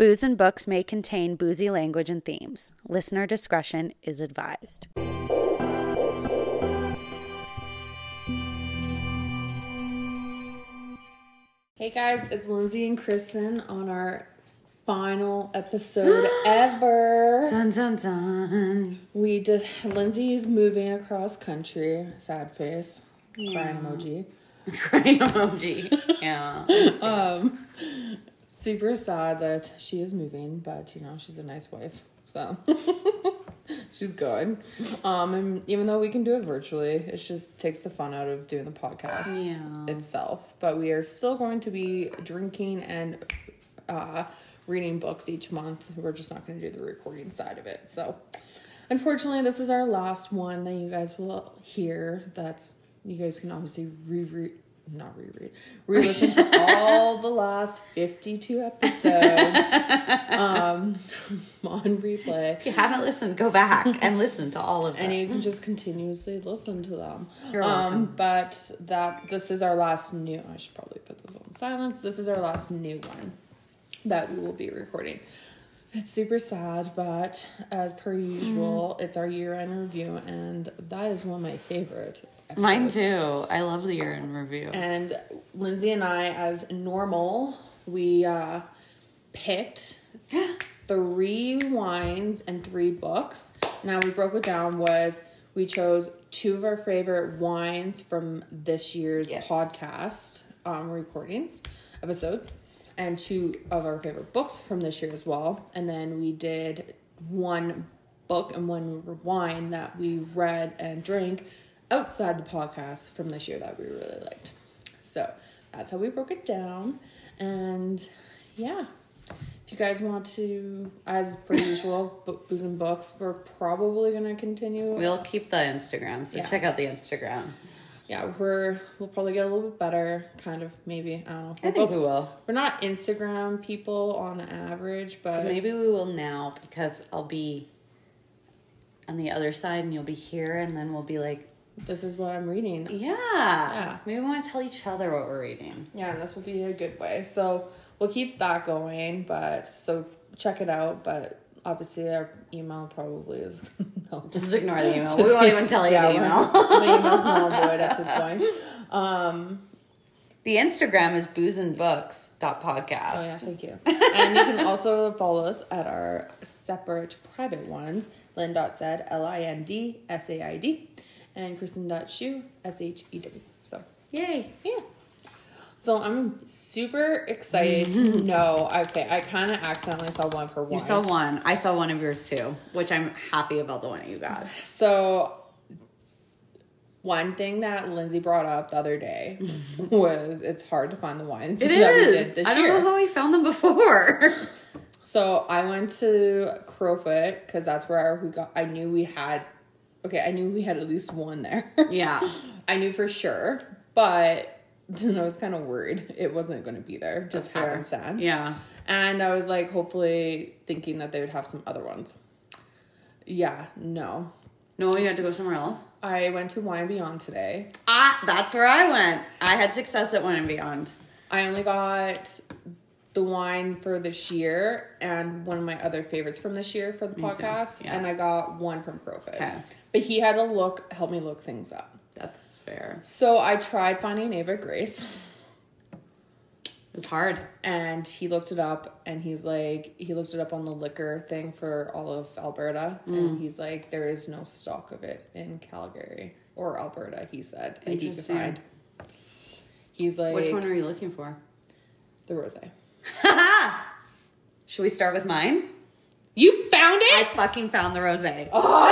Booze and books may contain boozy language and themes. Listener discretion is advised. Hey guys, it's Lindsay and Kristen on our final episode ever. Dun dun dun. We did Lindsay's moving across country, sad face, crying emoji. Crying emoji. Yeah. Um super sad that she is moving, but you know, she's a nice wife. So she's good. Um and even though we can do it virtually, it just takes the fun out of doing the podcast Yeah. itself. But we are still going to be drinking and uh reading books each month. We're just not going to do the recording side of it. So unfortunately, this is our last one that you guys will hear. That's you guys can obviously reread not reread, re-listen to all the last 52 episodes um, on replay. If you haven't listened, go back and listen to all of them. and you can just continuously listen to them. You're um, welcome. but that this is our last new. I should probably put this on silence. This is our last new one that we will be recording. It's super sad, but as per usual, Mm. it's our year end review, and that is one of my favorite. Episodes. Mine too. I love the year in review. And Lindsay and I, as normal, we uh, picked three wines and three books. Now we broke it down was we chose two of our favorite wines from this year's Yes. podcast um, recordings episodes, and two of our favorite books from this year as well. And then we did one book and one wine that we read and drank outside the podcast from this year that we really liked. So that's how we broke it down. And yeah, if you guys want to, as per usual, book, booze and books, we're probably gonna continue. We'll keep the Instagram, so Yeah. check out the Instagram. yeah, we're we'll probably get a little bit better, kind of maybe. I don't know. I We're think both- we will. We're not Instagram people on average, but Maybe we will now because I'll be on the other side and you'll be here, and then we'll be like, this is what I'm reading. yeah. yeah. Maybe we want to tell each other what we're reading. Yeah, and this will be a good way. So we'll keep that going, but so check it out. But obviously, our email probably is no. Just ignore the email. Just we won't even tell you Yeah, the email. the email's null and void at this point. Um, the Instagram is booze and books dot oh yeah, podcast. thank you. And you can also follow us at our separate private ones. Lynn.said L I N D S A I D and Kristen.shew S H E W. So Yay. Yeah. So I'm super excited to know. Okay, I kind of accidentally saw one of her You saw one. I saw one of yours too, which I'm happy about the one you got. So one thing that Lindsay brought up the other day was it's hard to find the wines It is. we did this I don't year. know how we found them before. So I went to Crowfoot because that's where we got. I knew we had. Okay, I knew we had at least one there. yeah. I knew for sure, but then I was kind of worried it wasn't going to be there. Just fair. happenstance. Yeah. And I was like, hopefully thinking that they would have some other ones. Yeah, no. No, you had to go somewhere else. I went to Wine Beyond today. Ah, that's where I went. I had success at Wine and Beyond. I only got the wine for this year and one of my other favorites from this year for the Me podcast. yeah. And I got one from Crowfoot. Okay. But he had to look, help me look things up. That's fair. So I tried finding Ava Grace. It's hard. and he looked it up and he's like he looked it up on the liquor thing for all of alberta Mm. and he's like there is no stock of it in calgary or alberta he said that he could find he's like Which one are you looking for? the rose Should we start with mine? you found it? I fucking found the rose. Oh,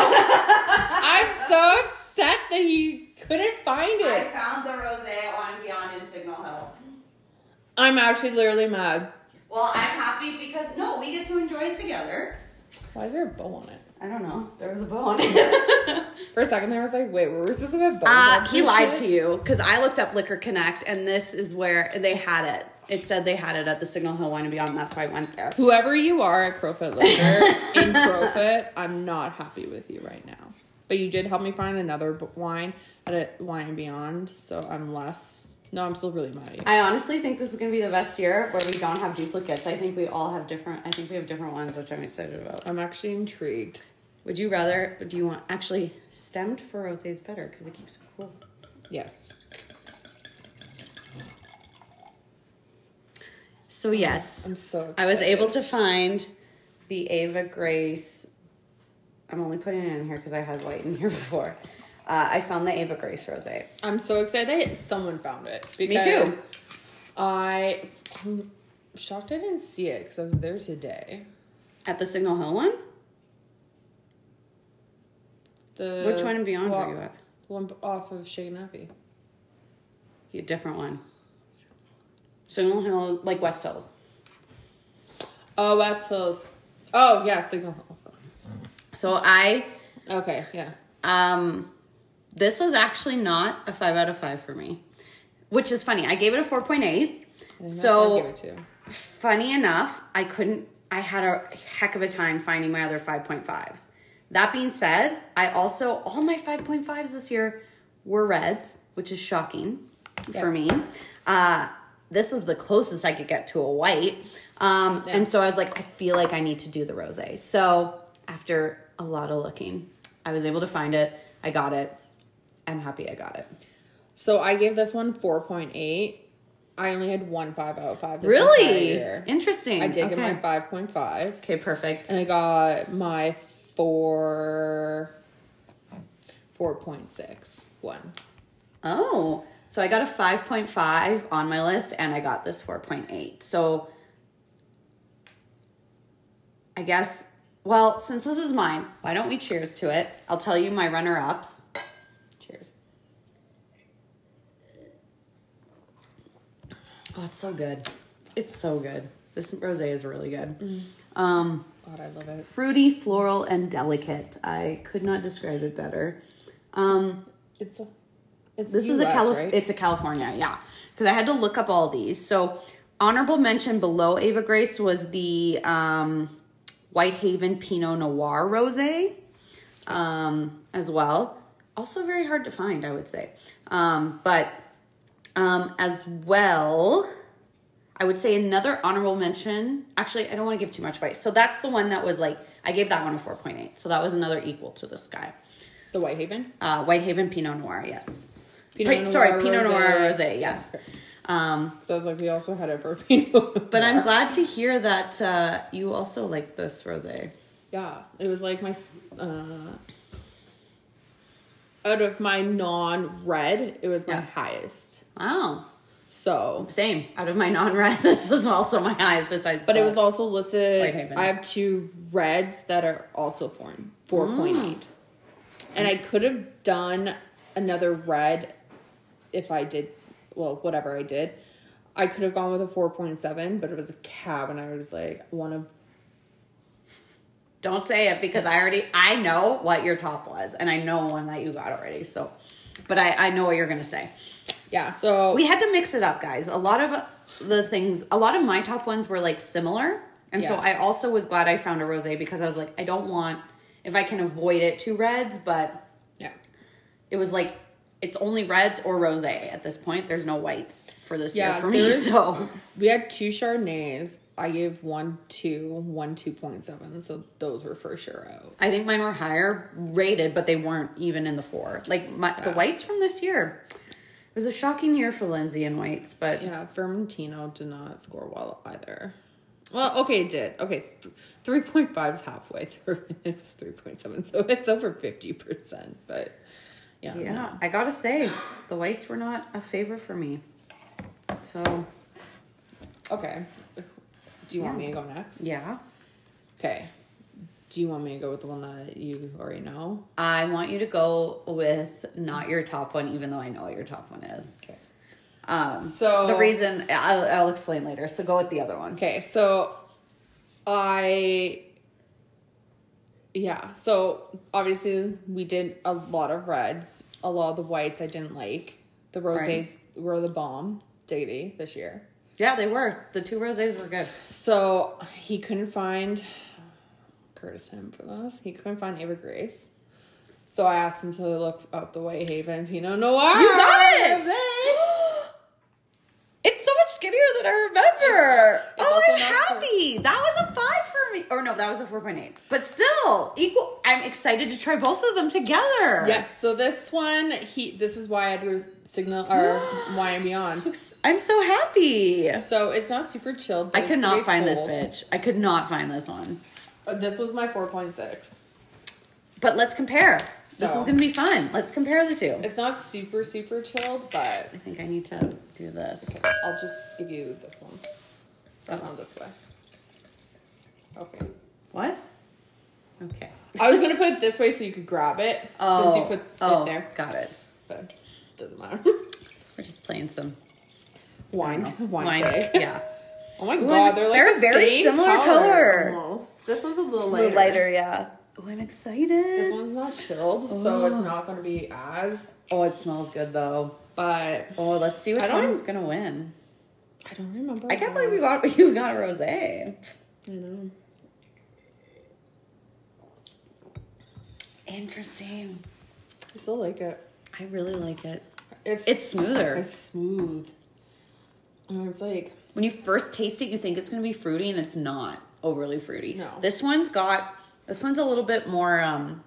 i'm so upset that he couldn't find it I found the rose on Beyond in Signal Hill. i'm actually literally mad Well, I'm happy because no, we get to enjoy it together. why is there a bow on it I don't know. There was a bow on it. for a second there I was like wait were we supposed to have bows Uh, on he lied shit? to you because I looked up Liquor Connect and this is where they had it. It said they had it at the Signal Hill Wine and Beyond. That's why I went there. Whoever you are at Crowfoot Liquor in Crowfoot, I'm not happy with you right now. But you did help me find another wine at a Wine and Beyond, so I'm less No, I'm still really mad at you. I honestly think this is gonna be the best year where we don't have duplicates. I think we all have different. I think we have different ones, which I'm excited about. I'm actually intrigued. Would you rather? Do you want actually stemmed for rosé is better because it keeps it cool. Yes. So yes, I'm so excited. I was able to find the Ava Grace. I'm only putting it in here because I had white in here before. Uh, I found the Ava Grace rosé. I'm so excited someone found it. Me too. I, I'm shocked I didn't see it because I was there today. At the Signal Hill one? The Which one in Beyond were you at? The one off of Shaganappi. A different one. Signal Hill, like West Hills. Oh, West Hills. Oh yeah, Signal Hill. So I, Okay, yeah. um, this was actually not a five out of five for me, which is funny. I gave it a four point eight. And that's So- what I give it to. funny enough, I couldn't, I had a heck of a time finding my other 5.5s. That being said, I also, all my 5.5s this year were reds, which is shocking Yeah. for me. Uh, this is the closest I could get to a white. Um, Yeah. And so I was like, I feel like I need to do the rose. So after a lot of looking, I was able to find it. I got it. I'm happy I got it. So I gave this one four point eight. I only had one five out of five. This Really? year. Interesting. I did okay. get my five point five, Okay, perfect. and I got my four four point six one. Oh, so I got a 5.5 on my list and I got this 4.8. So I guess, well, since this is mine, why don't we cheers to it? I'll tell you my runner ups. Cheers. Oh, it's so good. It's so good. This rose is really good. Um, God, I love it. fruity, floral, and delicate. I could not describe it better. Um, It's a. It's this is a US, Calif- right? it's a California, yeah. Because I had to look up all these. So honorable mention below Ava Grace was the um, Whitehaven Pinot Noir Rosé, um, as well. Also very hard to find, I would say. Um, but um, as well, I would say another honorable mention. Actually, I don't want to give too much advice. So that's the one that was like I gave that one a four point eight. So that was another equal to this guy. the Whitehaven. Uh, Whitehaven Pinot Noir, yes. Pinot Pinot sorry, Noir Pinot Noir Rosé, yes. Um, So I was like, we also had it for Pinot. but I'm glad to hear that uh, you also like this rosé. Yeah, it was like my uh, out of my non-red, it was my Yeah. highest. Wow, So, same. Out of my non-red, this was also my highest. Besides, but it was also listed. Whitehaven. I have two reds that are also four four point eight, and I could have done another red if I did. Well, whatever I did, I could have gone with a four point seven, but it was a cab, and I was like one of Don't say it because I already I know what your top was, and I know one that you got already. So, but I I know what you're gonna say. yeah. So We had to mix it up, guys. A lot of uh, the things, a lot of my top ones were like similar. And so I also was glad I found a rose because I was like, I don't want, if I can avoid it, two reds, but yeah. it was like, it's only reds or rose at this point. There's no whites for this Yeah, year for me. So We had two Chardonnays. I gave one two, one two point seven. So those were for sure out. I think mine were higher rated, but they weren't even in the four. Like my, the whites from this year. It was a shocking year for Lindsay and whites, but Yeah, Vermentino did not score well either. Well, okay, it did. Okay, th- three point five is halfway through. It was three point seven, so it's over fifty percent. But yeah, Yeah, no. I gotta say, the whites were not a favor for me. So, Okay. Do you want me to go next? yeah. Okay. Do you want me to go with the one that you already know? I want you to go with not your top one, even though I know what your top one is. Okay. Um, So- the reason I'll, I'll explain later. So go with the other one. Okay, so I yeah, so obviously we did a lot of reds. A lot of the whites I didn't like. The rosés were the bomb diggity this year. Yeah, they were. The two rosés were good. So he couldn't find Curtis him for this. He couldn't find Ava Grace. So I asked him to look up the Whitehaven Pinot Noir. You got it! rosé. color. It's Oh, I'm happy. That was a Or no, that was a four point eight. But still, equal. I'm excited to try both of them together. Yes. So this one, he. This is why Edgar's signal or Wine and Beyond. I'm so happy. So it's not super chilled. I could not find this bitch. I could not find this one. Uh, This was my four point six. But let's compare. this is gonna be fun. Let's compare the two. It's not super super chilled, but I think I need to do this. I'll just give you this one. But not this way. Okay. What? Okay. I was gonna put it this way so you could grab it since you oh. put oh, it there, Got it. but doesn't matter. We're just playing some Wine, wine, wine. Yeah. Oh my Ooh, god, they're like they're the very similar color. Almost. This one's a little A lighter. little lighter, yeah. Oh, I'm excited. This one's not chilled, so Oh. it's not gonna be as. Oh, it smells good though. But Oh, let's see which one's gonna win. I don't remember. I can't believe you got you got a rosé. I know. Interesting. I still like it. I really like it. It's It's smoother. It's smooth. And it's like when you first taste it, you think it's gonna be fruity, and it's not overly fruity. No. This one's got this one's a little bit more um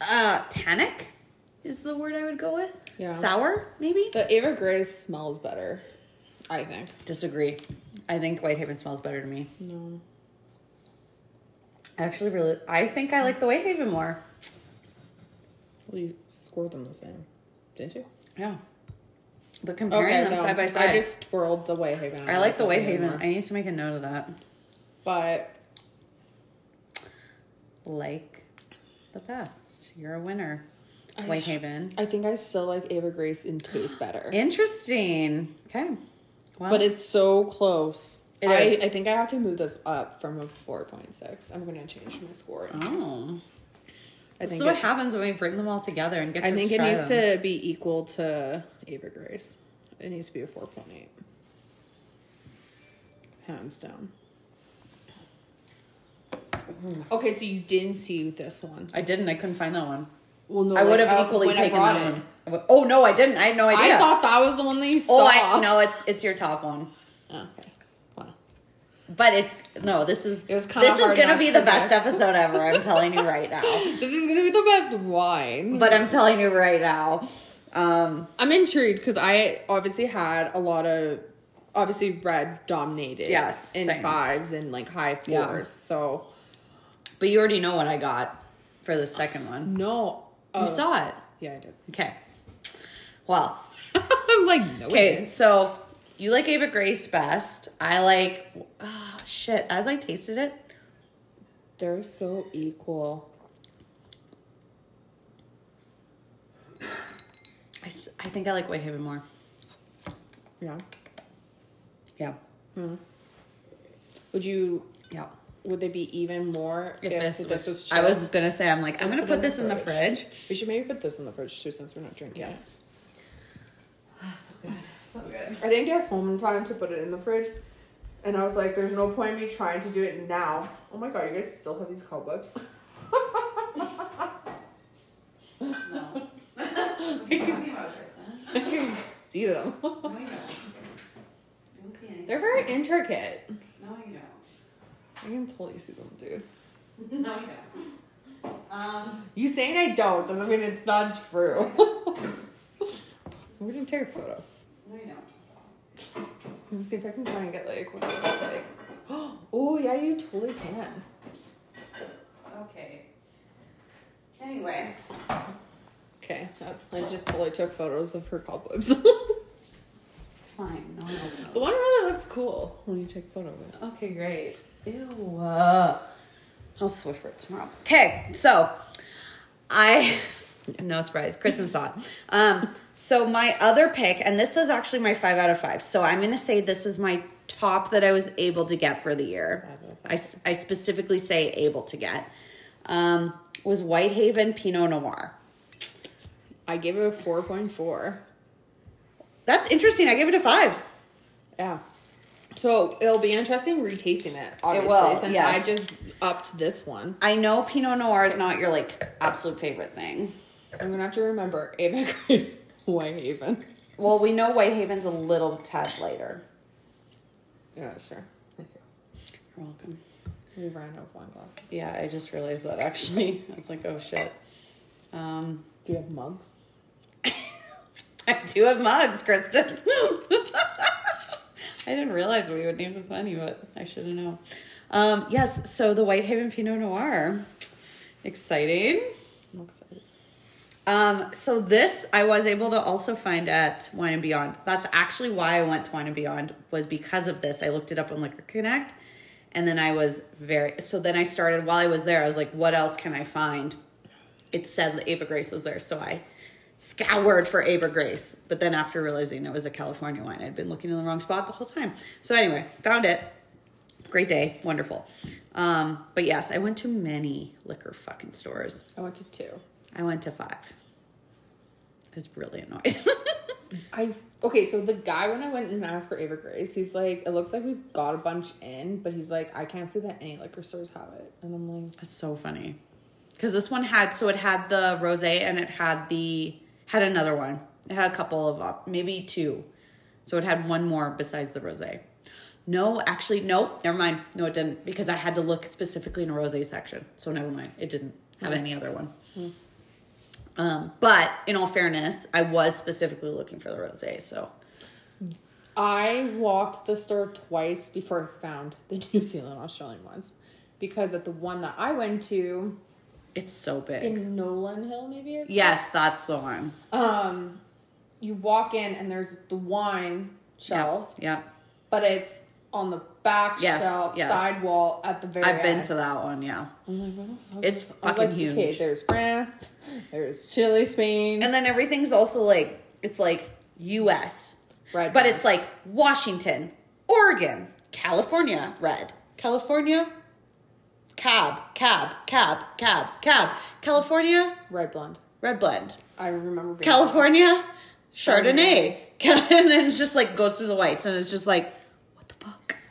uh tannic is the word I would go with. Yeah. Sour, maybe? the Ava Grace smells better. I think. Disagree. I think White Whitehaven smells better to me. No. I actually really I think I like the Whitehaven more. Well, you scored them the same, didn't you? Yeah. But comparing them no. side by side, I just twirled the Whitehaven. I like the Whitehaven. more. I need to make a note of that. But Like the best. You're a winner. I- Whitehaven. I think I still like Ava Grace in taste better. Interesting. Okay. Well, but it's so close. It I, is. I think I have to move this up from a 4.6. I'm going to change my score. oh. I think so what it- happens when we bring them all together and get I to think it needs them? to be equal to Ava Grace. It needs to be a 4.8. Hands down. Okay, so you didn't see this one. I didn't. I couldn't find that one. Well, no, I would like, have uh, equally taken that it. one. I would- Oh no, I didn't. I had no idea. I thought that was the one that you saw. oh, I no, it's it's your top one. Oh, okay. But it's no. This is It was kinda this is gonna be the best episode ever. I'm telling you right now. This is gonna be the best wine. But I'm telling you right now. Um, I'm intrigued because I obviously had a lot of obviously red dominated. Yes, in same. fives and like high fours. Yeah. So but you already know what I got for the second one. no, You oh, saw it. Yeah, I did. Okay. Well, I'm like no. okay. So you like Ava Grace best. I like. Oh shit! As I tasted it, They're so equal. I, I think I like Whitehaven more. Yeah. Yeah. Mm-hmm. Would you? Yeah. Would they be even more If, if, this, this, was, was? I was gonna say, I'm like, I'm gonna put put in this the in the fridge. We should maybe put this in the fridge too, since we're not drinking. Yes. so good. So good. I didn't get home in time to put it in the fridge, and I was like, "There's no point in me trying to do it now." Oh my god, you guys still have these cobwebs. No. what are you talking? I can see them. No, you don't. You don't see anything. They're very intricate. No, you don't. I can totally see them, dude. No, you don't. Um. You saying I don't doesn't mean it's not true. We're gonna take a photo. No, you don't. Let me see if I can try and get like what it look like. Oh yeah, you totally can. Okay. Anyway. Okay, that's I just totally took photos of her cobwebs. It's fine. No one else the one really looks cool when you take a photo of it. Okay, great. Ew. Uh, I'll swift for it tomorrow. Okay, so I no surprise, Kristen saw it. Um, so my other pick, and this was actually my five out of five. So I'm gonna say this is my top that I was able to get for the year. I, out of five. I, specifically say able to get. Um, was Whitehaven Pinot Noir. I gave it a four point four. That's interesting. I gave it a five. Yeah. So it'll be interesting retasting it, obviously, will, since yes. I just upped this one. I know Pinot Noir is not your like absolute favorite thing. I'm gonna have to remember Ava Grace Whitehaven. Well, we know Whitehaven's a little tad lighter. Yeah, sure. Thank you. You're welcome. We ran out of wine glasses. Yeah, I just realized that actually. I was like, oh shit. Um, Do you have mugs? I do have mugs, Kristen. I didn't realize we would need this many, but I should have known. Um, yes, so the Whitehaven Pinot Noir. Exciting. I'm excited. Um, so this I was able to also find at Wine and Beyond. That's actually why I went to Wine and Beyond was because of this. I looked it up on Liquor Connect, and then I was very. So then I started while I was there. I was like, what else can I find? It said Ava Grace was there, so I scoured for Ava Grace. But then after realizing it was a California wine, I'd been looking in the wrong spot the whole time. So anyway, found it. Great day, wonderful. Um, but yes, I went to many liquor fucking stores. I went to two. I went to five. I was really annoyed. I okay, so the guy when I went and asked for Ava Grace, he's like, it looks like we've got a bunch in, but he's like, I can't see that any liquor stores have it, and I'm like, It's so funny. Because this one had, so it had the rose and it had the, had another one. It had a couple of, maybe two. So it had one more besides the rose. No, actually, no, never mind. No, it didn't. Because I had to look specifically in a rose section. So never mind. It didn't have any other one. Hmm. Um, but in all fairness, I was specifically looking for the rose. So I walked the store twice before I found the New Zealand Australian ones, because at the one that I went to it's so big. in Nolan Hill, maybe it's yes, that's the one. um, you walk in and there's the wine shelves, Yeah. but it's on the back Yes, shelf, yes. side wall at the very I've been end. to that one. Yeah. I'm like, what the fuck It's is this? I was fucking like, huge. Okay, there's France, there's Chile, Spain, And then everything's also like it's like US. Red But wine. it's like Washington, Oregon, California, red. California, cab, cab, cab, cab, cab. California, red blend. red blend. I remember being California, Chardonnay. Chardonnay. And then it's just like goes through the whites and it's just like, what the fuck?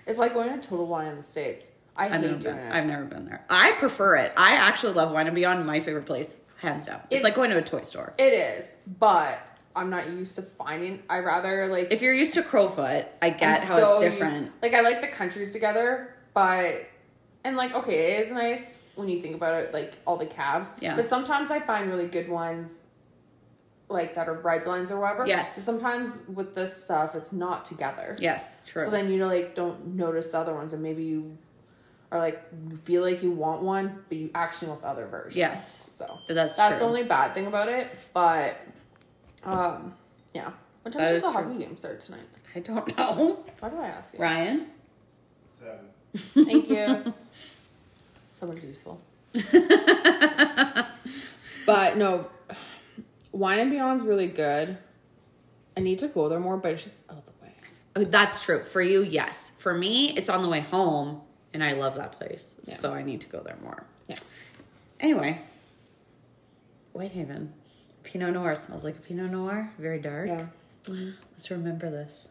It's like going to Total Wine in the States. I I've never been. I've never been there. I prefer it. I actually love Wine and Beyond. My favorite place, hands down. It's It- like going to a toy store. It is, but I'm not used to finding. I rather like If you're used to Crowfoot, I get I'm how so it's different. like I like the countries together, but and like okay, it is nice when you think about it, like all the cabs. Yeah. But sometimes I find really good ones, like that are red blends or whatever. Yes. Sometimes with this stuff, it's not together. Yes, true. So then you like don't notice the other ones, and maybe you are like you feel like you want one, but you actually want the other version. Yes. So That's that's true. the only bad thing about it. But um, yeah. What time That does is the true. hockey game start tonight? I don't know. Why do I ask you? Ryan? Seven. Thank you. Someone's useful. but no, Wine and Beyond's really good. I need to go there more, but it's just out the way. Oh, That's true. For you, yes. For me, it's on the way home, and I love that place. Yeah. So I need to go there more. Yeah. Anyway, Whitehaven. Pinot Noir smells like a Pinot Noir. Very dark. Yeah. Mm-hmm. Let's remember this.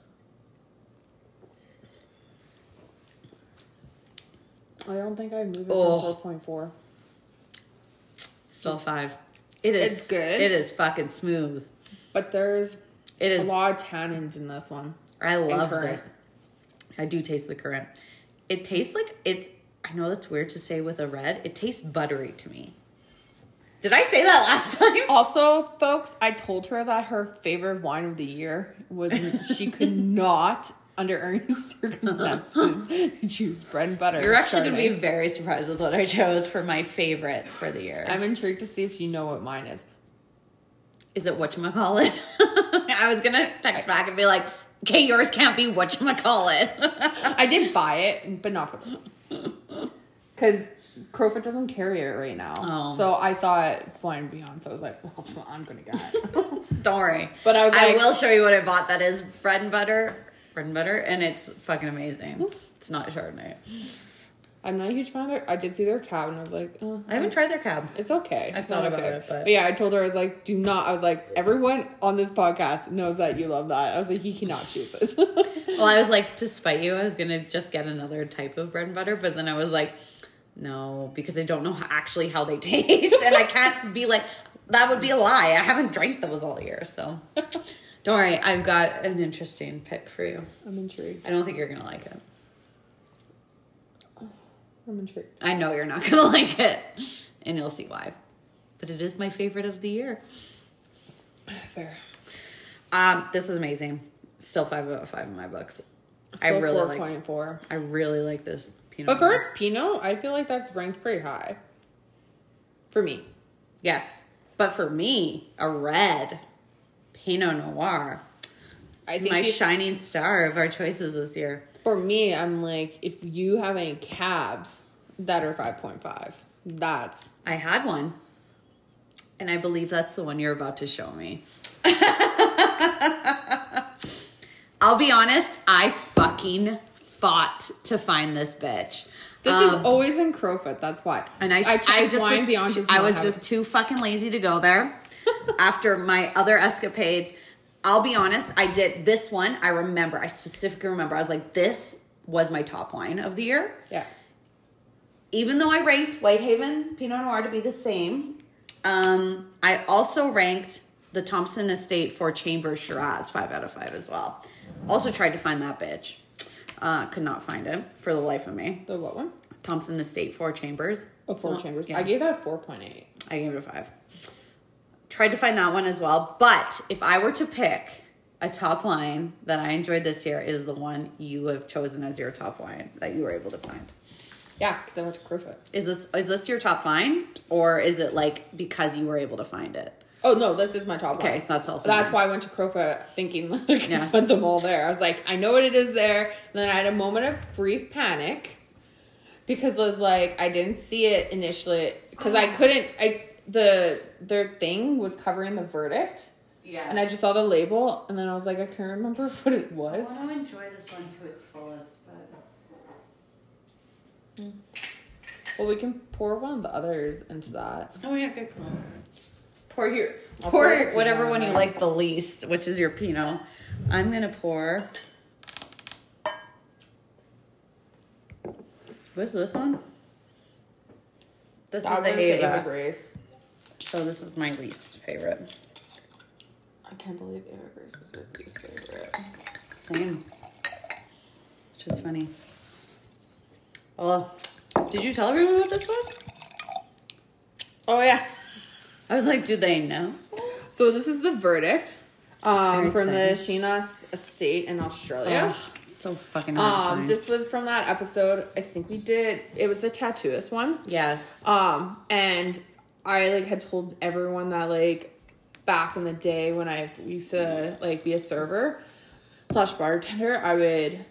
I don't think I moved it Oh. from 4.4. Still five. It is It's good. It is fucking smooth. But there's it is a lot of tannins in this one. I love this. I do taste the currant. It tastes like it's. I know that's weird to say with a red. It tastes buttery to me. Did I say that last time? Also, folks, I told her that her favorite wine of the year was she could not, under any circumstances, choose bread and butter. You're actually going to be very surprised with what I chose for my favorite for the year. I'm intrigued to see if you know what mine is. Is it whatchamacallit? I was going to text back and be like, okay, yours can't be whatchamacallit. I did buy it, but not for this. Because Crowfoot doesn't carry it right now. Oh. So I saw it flying Beyond, so I was like, well, I'm going to get it. Don't worry. But I was I will show you what I bought that is bread and butter. Bread and butter, and it's fucking amazing. It's not Chardonnay. I'm not a huge fan of their. I did see their cab, and I was like, oh, I haven't tried their cab. It's okay. I It's not about okay. it, but- but yeah, I told her I was like, do not. I was like, everyone on this podcast knows that you love that. I was like, he cannot choose it. Well, I was like, to spite you, I was gonna just get another type of bread and butter, but then I was like, no, because I don't know how, actually how they taste, and I can't be like, that would be a lie. I haven't drank those all year, so don't worry. I've got an interesting pick for you. I'm intrigued. I don't think you're gonna like it. I'm intrigued. I know you're not gonna like it, and you'll see why. But it is my favorite of the year. Fair. Um, this is amazing. Still five out of five in my books. I really four like. point four. I really like this. Pinot But for Pinot, I feel like that's ranked pretty high. For me. yes, but for me, a red Pinot Noir. I I think my shining star of our choices this year. For me, I'm like, if you have any cabs that are 5.5, that's I had one, and I believe that's the one you're about to show me. I'll be honest, I fucking fought to find this bitch. this Um, is always in Crowfoot. That's why. And I, I, I, just was, beyond. I was just too fucking lazy to go there. After my other escapades, I'll be honest, I did this one. I remember, I specifically remember. I was like, this was my top wine of the year. yeah. Even though I ranked Whitehaven Pinot Noir to be the same, um, I also ranked the Thompson Estate Four Chambers Shiraz five out of five as well. Also tried to find that bitch. Uh, could not find it for the life of me. The what one? Thompson Estate Four Chambers. Oh, four So, chambers. yeah. I gave that 4.8. I gave it a five. Tried to find that one as well. But if I were to pick a top line that I enjoyed this year, is the one you have chosen as your top wine that you were able to find. Yeah, because I went to Crowfoot. Is this is this your top find, or is it like because you were able to find it? Oh no, this is my top Okay, one. that's also That's mine. why I went to Crowfoot thinking like I Yes. put them all there. I was like, I know what it is there. And then I had a moment of brief panic because I was like, I didn't see it initially because I couldn't. I the their thing was covering the verdict, Yeah. and I just saw the label, and then I was like, I can't remember what it was. I want to enjoy this one to its fullest, but mm. Well, we can pour one of the others into that. oh yeah, good call. Pour your I'll pour pour your whatever one you like the least, which is your Pinot. I'm gonna pour. What's this one? This That is the the Ava. Ava Grace. So this is my least favorite. I can't believe Grace is my least favorite. Same. Which is funny. Well, did you tell everyone what this was? Oh yeah. I was like, do they know? So this is the verdict um, from the. Shinas estate in Australia. Ugh, so fucking um, this was from that episode. I think we did. It was the tattooist one. yes. Um, and I like had told everyone that like back in the day when I used to like be a server slash bartender, I would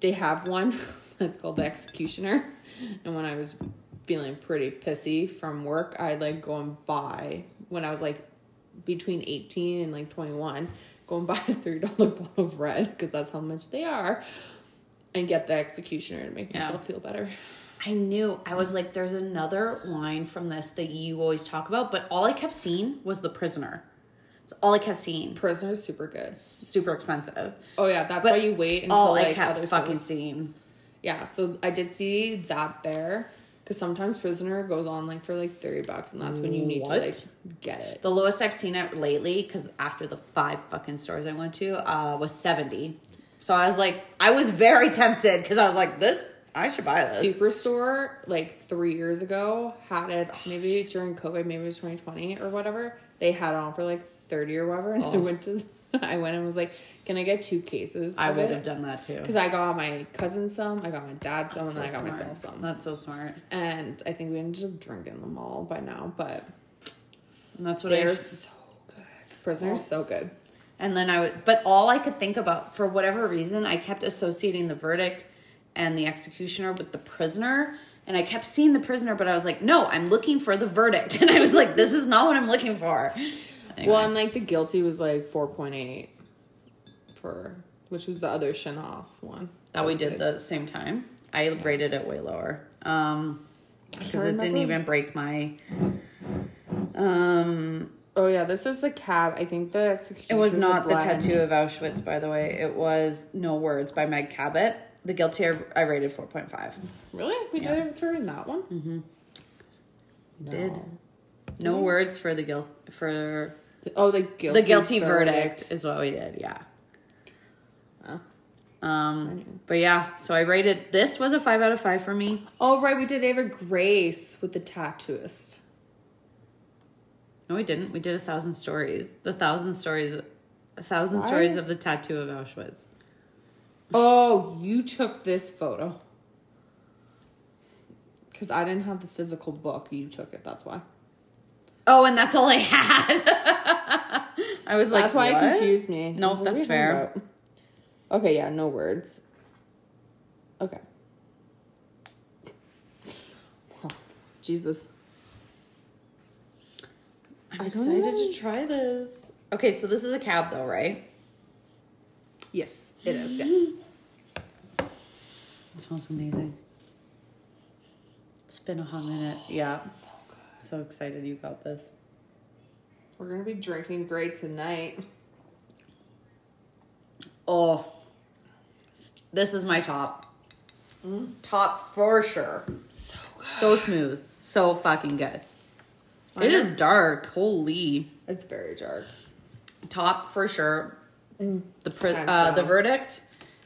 they have one that's called the executioner, and when I was feeling pretty pissy from work, I'd like go and buy when I was like between eighteen and like twenty one, go and buy a three dollar bottle of red because that's how much they are, and get the executioner to make Yeah. myself feel better. I knew. I was like, there's another line from this that you always talk about, but all I kept seeing was The Prisoner. It's all I kept seeing. Prisoner's super good. Super expensive. Oh yeah, that's But why you wait until all like I kept other fucking seeing. Yeah, so I did see that there because sometimes Prisoner goes on like for like thirty bucks, and that's when you need What? to like get it. The lowest I've seen it lately, because after the five fucking stores I went to, uh, was 70. So I was like, I was very tempted because I was like, this, I should buy this. Superstore like three years ago had it oh, maybe during COVID, maybe it was twenty twenty or whatever. They had it on for like thirty or whatever, and I Oh. went to, I went and was like, "Can I get two cases?" I would have done that too. because I got my cousin some, I got my dad some, That's and then I got smart. myself some. That's so smart. And I think we ended up drinking them all by now, but And that's what I they're so good. Prisoner's so good. And then I would, but all I could think about, for whatever reason, I kept associating the verdict and the executioner with the prisoner. And I kept seeing the prisoner, but I was like, no, I'm looking for the verdict. And I was like, this is not what I'm looking for. Anyway. Well, and like the guilty was like four point eight for which was the other Shanas one that we did the same time. I rated it way lower. Um, because it didn't even break my. Um, Oh yeah, this is the cab. I think the execution. it was not the tattoo of Auschwitz, by the way. It was No Words by Meg Cabot. The guilty, I, I rated four point five. Really, we Yeah. did during that one. Mm-hmm. No. Did. No words for the guilt for Oh, the guilty. the guilty verdict. is what we did. Yeah. Oh. Um, but yeah, so I rated this was a five out of five for me. Oh right, we did Ava Grace with the tattooist. No, we didn't. We did a thousand stories. The thousand stories, a thousand Why? stories of the tattoo of Auschwitz. Oh, you took this photo. Because I didn't have the physical book. You took it, that's why. Oh, and that's all I had. I was like, that's why what? it confused me. No, like, that's what are you fair. about? Okay, yeah, no words. Okay. Jesus. I'm I excited to try this. Okay, so this is a cab though, right? Yes, it is. Yeah. It smells amazing. It's been a hot minute. Oh, yeah. So. So excited you got this. We're gonna be drinking great tonight. Oh, this is my top. Mm-hmm. Top for sure. So good. So smooth. So fucking good. It is dark. Holy. It's very dark. Top for sure. The Hands uh, the verdict.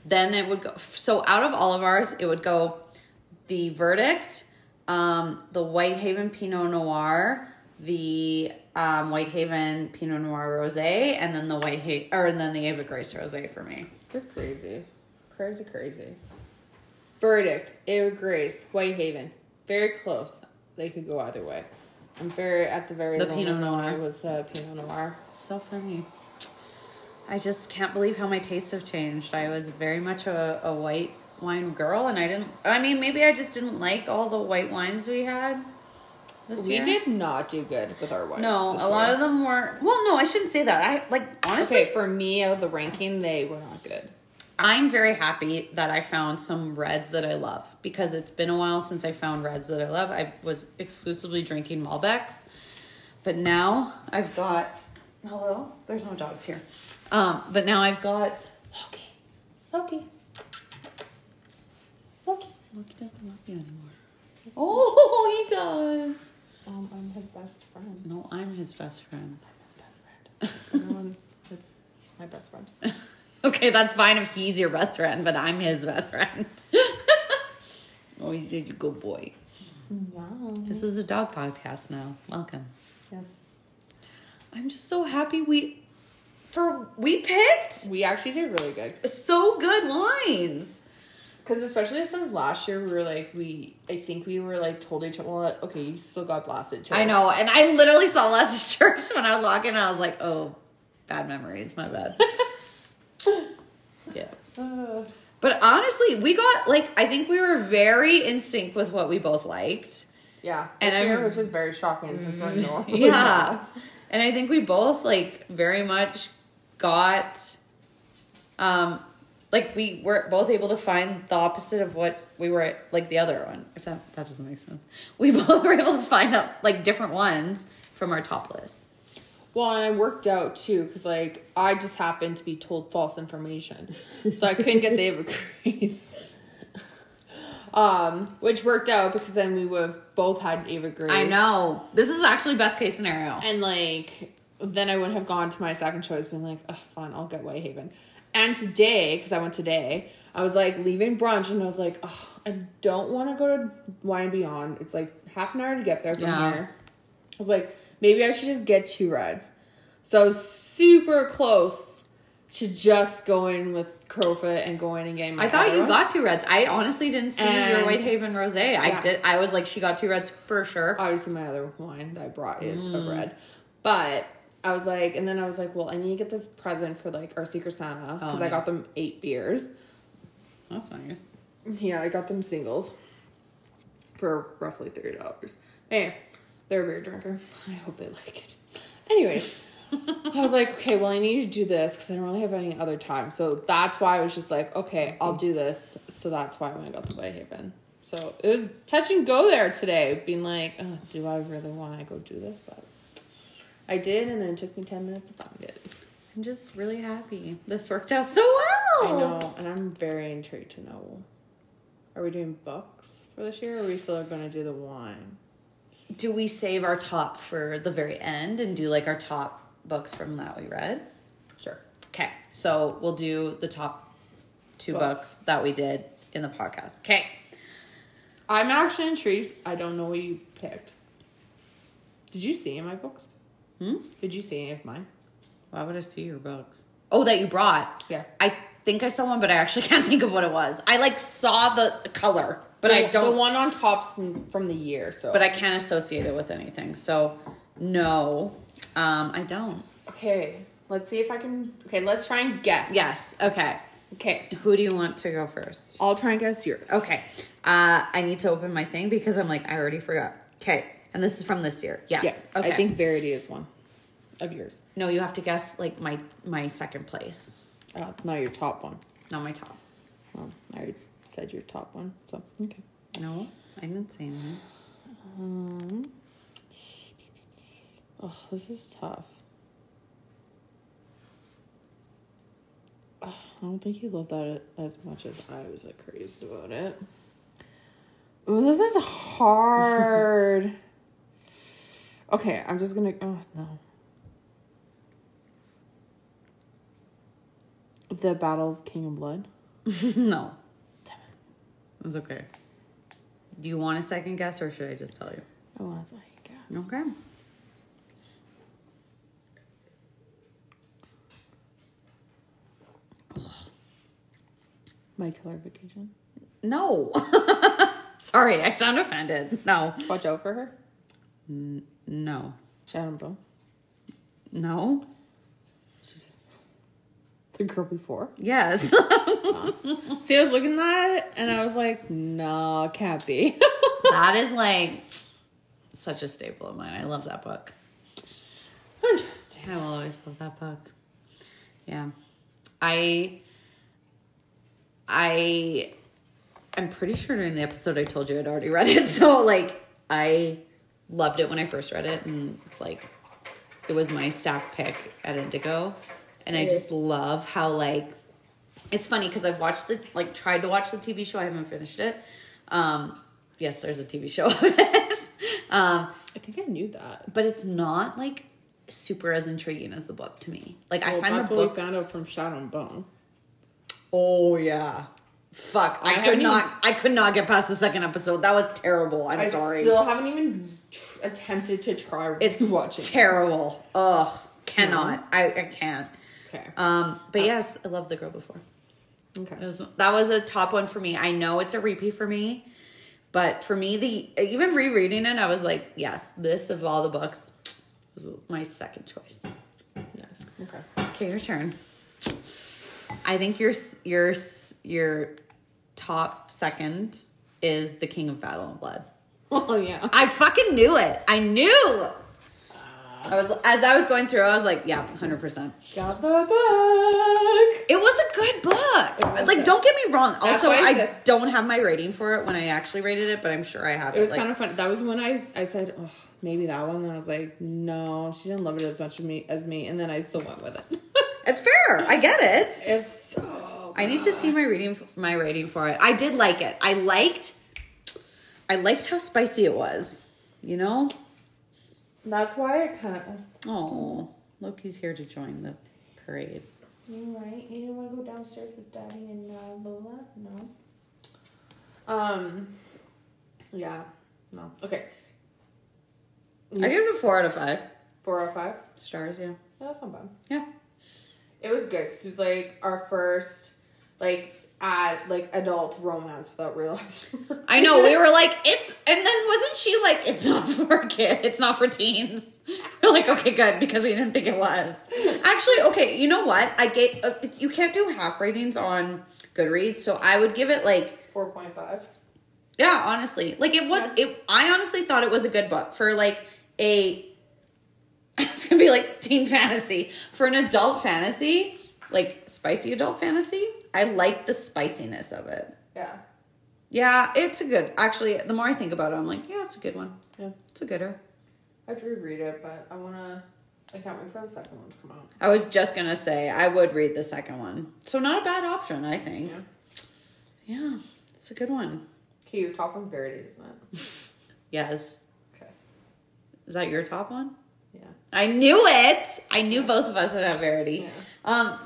Then it would go. So out of all of ours, it would go the verdict, um, the Whitehaven Pinot Noir, the um, Whitehaven Pinot Noir Rosé, and then the Whitehaven or and then the Ava Grace Rosé for me. You're crazy. Crazy, crazy. Verdict, Ava Grace, Whitehaven. Very close. They could go either way. I'm very, at the very The Pinot Noir. I was uh, Pinot Noir. So funny. I just can't believe how my tastes have changed. I was very much a, a white wine girl, and I didn't. I mean, maybe I just didn't like all the white wines we had. This we year. did not do good with our wines. No, a lot of them were. Well, no, I shouldn't say that. I like honestly. Okay, for me, out of the ranking, they were not good. I'm very happy that I found some reds that I love because it's been a while since I found reds that I love. I was exclusively drinking Malbecs, but now I've got. Hello, there's no dogs here. Um, but now I've got. Loki. Loki. Loki. Loki doesn't love you anymore. Oh, he does. Um, I'm his best friend. No, I'm his best friend. I'm His best friend. Everyone, he's my best friend. Okay, that's fine if he's your best friend, but I'm his best friend. oh, he's a good boy. Wow. This is a dog podcast now. Welcome. Yes. I'm just so happy we for we picked We actually did really good. so good wines. Because especially since last year, we were like, we, I think we were like told each other, well, okay, you still got blasted. Church. I know, and I literally saw at church when I was walking, and I was like, "Oh, bad memories, my bad." yeah, Uh, but honestly, we got like I think we were very in sync with what we both liked. yeah. And This year, which is very shocking since we're normal. yeah and i think we both like very much got um like we were both able to find the opposite of what we were like the other one if that that doesn't make sense we both were able to find out like different ones from our top list Well, and I worked out too, because like I just happened to be told false information, so I couldn't get the Ava Grace. Um, which worked out because then we would have both had Ava Grace. i know this is actually best case scenario And like, then I wouldn't have gone to my second choice, been like, oh, fine, I'll get Whitehaven. And today, because I went today, I was like leaving brunch and I was like, oh, I don't want to go to Wine Beyond. It's like half an hour to get there from Yeah. here. I was like, maybe I should just get two reds. So I was super close to just going with Crowfoot and going and getting my I thought you one. got two reds. I honestly didn't see your And- Whitehaven Rosé. I did. I was like, she got two reds for sure. obviously my other wine that I brought is Mm. a red. But I was like, and then I was like, well, I need to get this present for like our Secret Santa because Oh, I got them eight beers. That's nice. Yeah, I got them singles for roughly thirty dollars. Anyways, they're a beer drinker. I hope they like it. Anyways, I was like, okay, well, I need to do this because I don't really have any other time. So that's why I was just like, okay, I'll do this. So that's why I went and got the Whitehaven. So it was touch and go there today, being like, oh, do I really want to go do this? But I did, and then it took me ten minutes to find it. I'm just really happy. This worked out so well. I know, and I'm very intrigued to know. Are we doing books for this year, or are we still going to do the wine? Do we save our top for the very end and do like our top books from that we read? Sure. Okay, so we'll do the top two Books. books that we did in the podcast. Okay. I'm actually intrigued. I don't know what you picked. Did you see my books? Hmm? Did you see any of mine? Why would I see your books? Oh, that you brought. Yeah. I think I saw one, but I actually can't think of what it was. I like saw the color, but The- I don't. The one on top's from the year. So, but I can't associate it with anything. So no, um, I don't. okay. Let's see if I can. Okay, let's try and guess. Yes. Okay. Okay. Who do you want to go first? I'll try and guess yours. Okay. Uh, I need to open my thing because I'm like I already forgot. Okay. And this is from this year. Yes. Yeah. Okay. I think Verity is one of yours. no. You have to guess like my my second place, Uh, not your top one. not my top. Well, I already said your top one. So okay. No, I didn't say anything. Um. Oh, this is tough. Ugh, I don't think you love that as much as I was like crazed about it. Ooh, this is hard. okay, I'm just gonna. Oh no. The Battle of King and Blood. no. It's okay. Do you want a second guess or should I just tell you? I was like, guess. Okay. My Killer Vacation. No. Sorry, I sound offended. No. Watch out for her. No. And Bone. No. She just the girl before. Yes. See, I was looking at it and I was like, "No, can't be. that is like such a staple of mine. I love that book. Interesting. I will always love that book. Yeah. I I I'm pretty sure during the episode I told you I'd already read it. So like I loved it when I first read it and it's like it was my staff pick at Indigo. And I just love how like it's funny because I've watched the like tried to watch the TV show. I haven't finished it. Um yes, there's a TV show of um I think I knew that. but it's not like super as intriguing as the book to me. Like I find the books. found out from Shadow and Bone. oh yeah, fuck! I, I could not. I could not get past the second episode. That was terrible. I'm sorry. I sorry. still haven't even tr- attempted to try it's watching. terrible. Ugh, cannot. I I can't. okay. Um, but yes, I love the girl before. Okay. was- that was a top one for me. I know it's a repeat for me, but for me, the even rereading it, I was like, yes, this of all the books was my second choice. Yes. Okay. Okay, your turn. I think your your your top second is the King of Battle and Blood. Oh yeah. I fucking knew it. I knew. Uh, I was as I was going through. I was like, yeah, hundred percent. Got the book. It was a good book. Like, good. don't get me wrong. That's Also, I don't have my rating for it when I actually rated it, but I'm sure I have it. It was like, kind of fun. That was when I I said, oh, maybe that one. And I was like, no, she didn't love it as much as me as me. And then I still went with it. it's fair. I get it. it's so. I need to see my reading, my rating for it. I did like it. I liked, I liked how spicy it was. You know. That's why I kind of. Oh, Loki's here to join the parade. You right? You didn't want to go downstairs with Daddy and uh, Lola? No. Um. Yeah. No. Okay. I give it a four out of five Four out of five. stars. Yeah. Yeah, that's not bad. Yeah. It was good because it was like our first, like, at like adult romance without realizing. I know. We were like, it's, and then wasn't she like, it's not for kids, it's not for teens. We're like, okay, good, because we didn't think it was. Actually, okay, you know what? I gave, uh, you can't do half ratings on Goodreads, so I would give it like, Four point five. yeah, honestly, like it was. It. I honestly thought it was a good book for like a. It's gonna be like teen fantasy for an adult fantasy, like spicy adult fantasy. I like the spiciness of it. Yeah. Yeah, it's a good. Actually, the more I think about it, I'm like, yeah, it's a good one. Yeah. It's a gooder. I have to reread it, but I wanna. I can't wait for the second one to come out. I was just gonna say I would read the second one, so not a bad option. I think. Yeah. Yeah, it's a good one. Okay, your top one's Verity, isn't it? Yes. Okay. Is that your top one? Yeah. I knew it. I knew both of us would have Verity. Yeah. Um,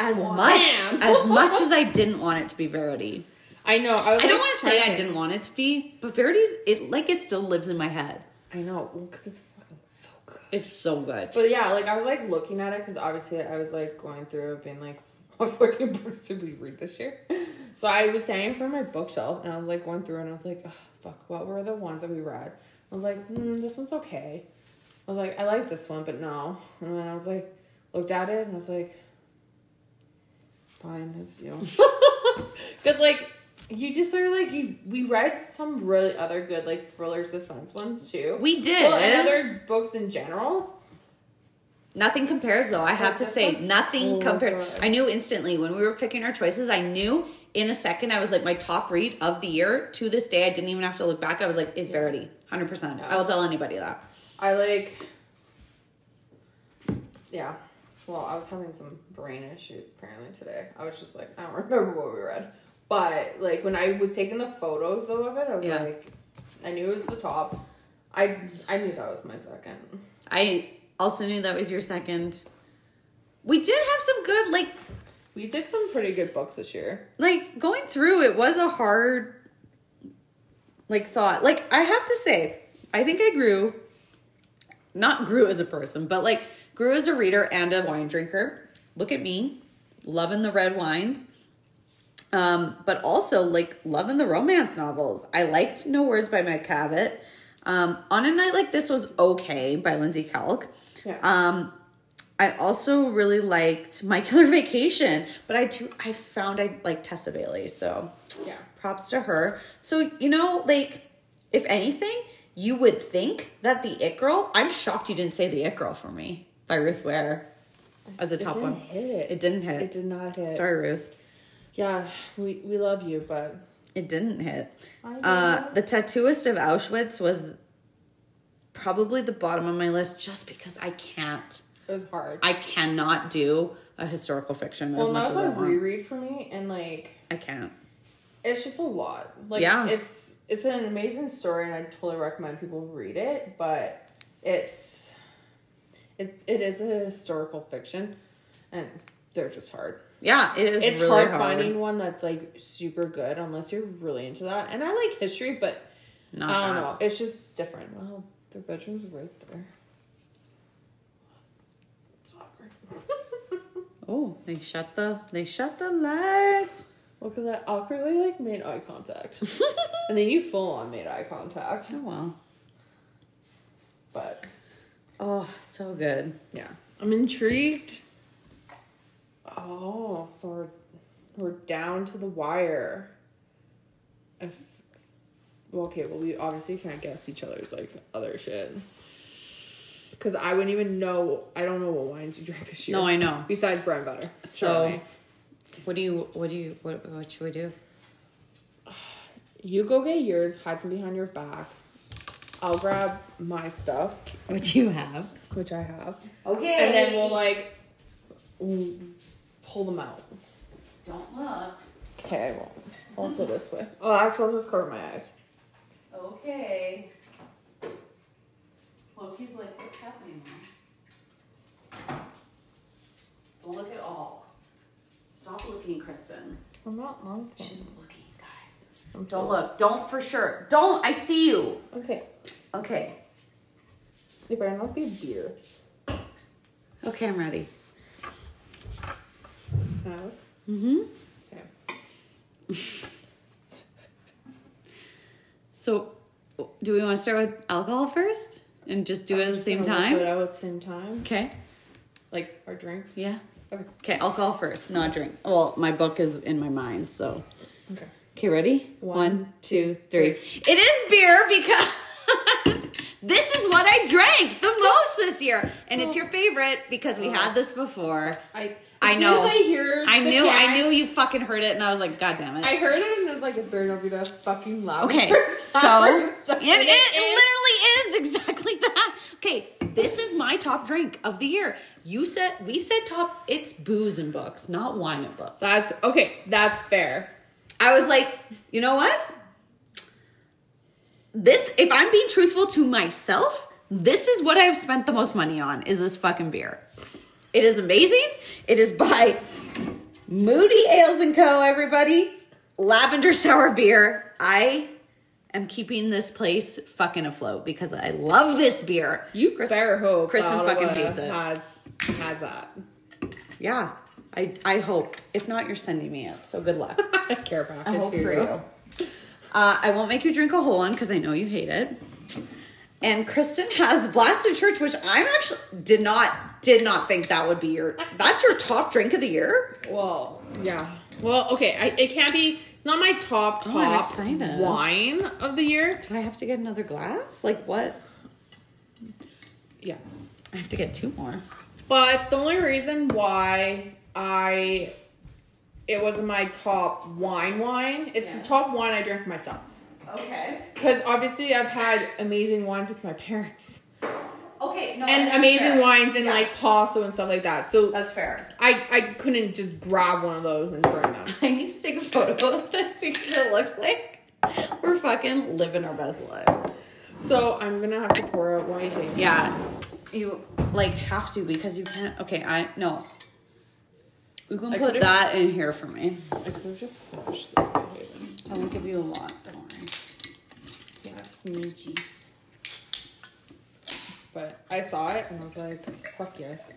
as Wham! much as much as I didn't want it to be Verity. I know. I, was I don't like, want to say I didn't want it to be, but Verity's it like it still lives in my head. I know because it's fucking so good. It's so good. But yeah, like I was like looking at it because obviously I was like going through it, being like, what fucking books did we read this year? So I was saying for my bookshelf, and I was like going through, and I was like, oh, fuck, what were the ones that we read? I was like, hmm, this one's okay. I was like, I like this one, but no. And then I was like, looked at it, and I was like, fine, it's you. Because like you just are like you. We read some really other good like thriller suspense ones too. We did. Well, and other books in general. Nothing compares though. I have to say, nothing so compares. good. I knew instantly when we were picking our choices. I knew in a second. I was like, my top read of the year to this day. I didn't even have to look back. I was like, it's Verity, hundred percent. I will tell anybody that. I like. Yeah. Well, I was having some brain issues apparently today. I was just like, I don't remember what we read. But like when I was taking the photos though of it, I was Yeah. like, I knew it was the top. I I knew that was my second. I also knew that was your second. We did have some good like We did some pretty good books this year. like going through it was a hard like thought like i have to say i think i grew not grew as a person but like grew as a reader and a wine drinker look at me loving the red wines um but also like loving the romance novels i liked no words by meg cabot um on a night like this was okay by Lindsey Kelk Yeah. um I also really liked My Killer Vacation, but I do I found I like Tessa Bailey, so Yeah. props to her. So you know, like if anything, you would think that the It Girl. I'm shocked you didn't say the It Girl for me by Ruth Ware as a It top didn't one. hit. It didn't hit. It did not hit. Sorry, Ruth. Yeah, we we love you, but It didn't hit. Uh, the Tattooist of Auschwitz was probably the bottom of my list, just because I can't. it was hard. I cannot do a historical fiction as well, much that as was I a want. reread for me, and like I can't. it's just a lot. Like Yeah. it's it's an amazing story and I totally recommend people read it, but it's it it is a historical fiction and they're just hard. Yeah, it is It's really hard, hard. finding one that's like super good unless you're really into that. And I like history, but Not I don't that. know. It's just different. Well, their bedroom's right there. It's awkward. Oh, they shut the they shut the lights. Look at that awkwardly like made eye contact. and then you full on made eye contact. Oh well. But Oh, so good. Yeah. I'm intrigued. Oh, so we're, we're down to the wire. If, well, okay, well, we obviously can't guess each other's, like, other shit. Because I wouldn't even know, I don't know what wines you drank this year. No, I know. Besides brown butter. So-. What do you what do you what what should we do? You go get yours, hide them behind your back. I'll grab my stuff, What you have? which I have. Okay. And then we'll, like, pull them out. don't look. Okay, I won't. I'll go this way. Oh, actually, I'll just cover my eyes. Okay. Well, he's like, what's happening now? Don't look at all. Stop looking, Kristen. I'm not looking. She's looking, guys. I'm Don't look. Don't for sure. Don't. I see you. Okay. Okay. It better not be a beer. Okay, I'm ready. Look? Mm-hmm. Okay. So, do we want to start with alcohol first and just do it at the same time? It out at the same time. Okay. Like our drinks. Yeah. Okay. Okay, alcohol first, not drink. Well, my book is in my mind, so. Okay. Okay, ready? One, One, two, three. It is beer because this is what I drank the most this year, and it's your favorite because we had uh, this before. I. I as know. Soon as I hear. I the knew, I knew you fucking heard it, and I was like, God damn it. I heard it and it was like, it not be that fucking loud. Okay, so Sour it, it literally is exactly that. Okay, this is my top drink of the year. You said we said top. It's booze and books, not wine and books. That's okay. That's fair. I was like, you know what? This, if I'm being truthful to myself, this is what I've spent the most money on. Is this fucking beer? It is amazing. It is by Moody Ales and Co. Everybody, lavender sour beer. I am keeping this place fucking afloat because I love this beer. You Chris- better hope Kristen fucking it. Has has that. Yeah, I I hope. If not, you're sending me it. So good luck. Care package. I hope for you. Uh, I won't make you drink a whole one because I know you hate it. And Kristen has Blasted Church, which I'm actually did not did not think that would be your. That's your top drink of the year. Well, yeah. Well, okay. I, it can't be. It's not my top Oh, I'm top excited. wine of the year. Do I have to get another glass? Like what? Yeah. I have to get two more. But the only reason why I it wasn't my top wine wine, it's Yeah. the top wine I drank myself. Okay. Because obviously I've had amazing wines with my parents. Okay. No. And amazing fair. wines and Yes. like Paso and stuff like that. So That's fair. I, I couldn't just grab one of those and bring them. I need to take a photo of this because it looks like we're fucking living our best lives. So I'm gonna have to pour out Haven. Yeah, you like have to because you can't. Okay, I no. You can I put could've- that in here for me. I could have just finished this I won't give you a lot. Don't worry. Yeah, sneakies. But I saw it and I was like, fuck yes.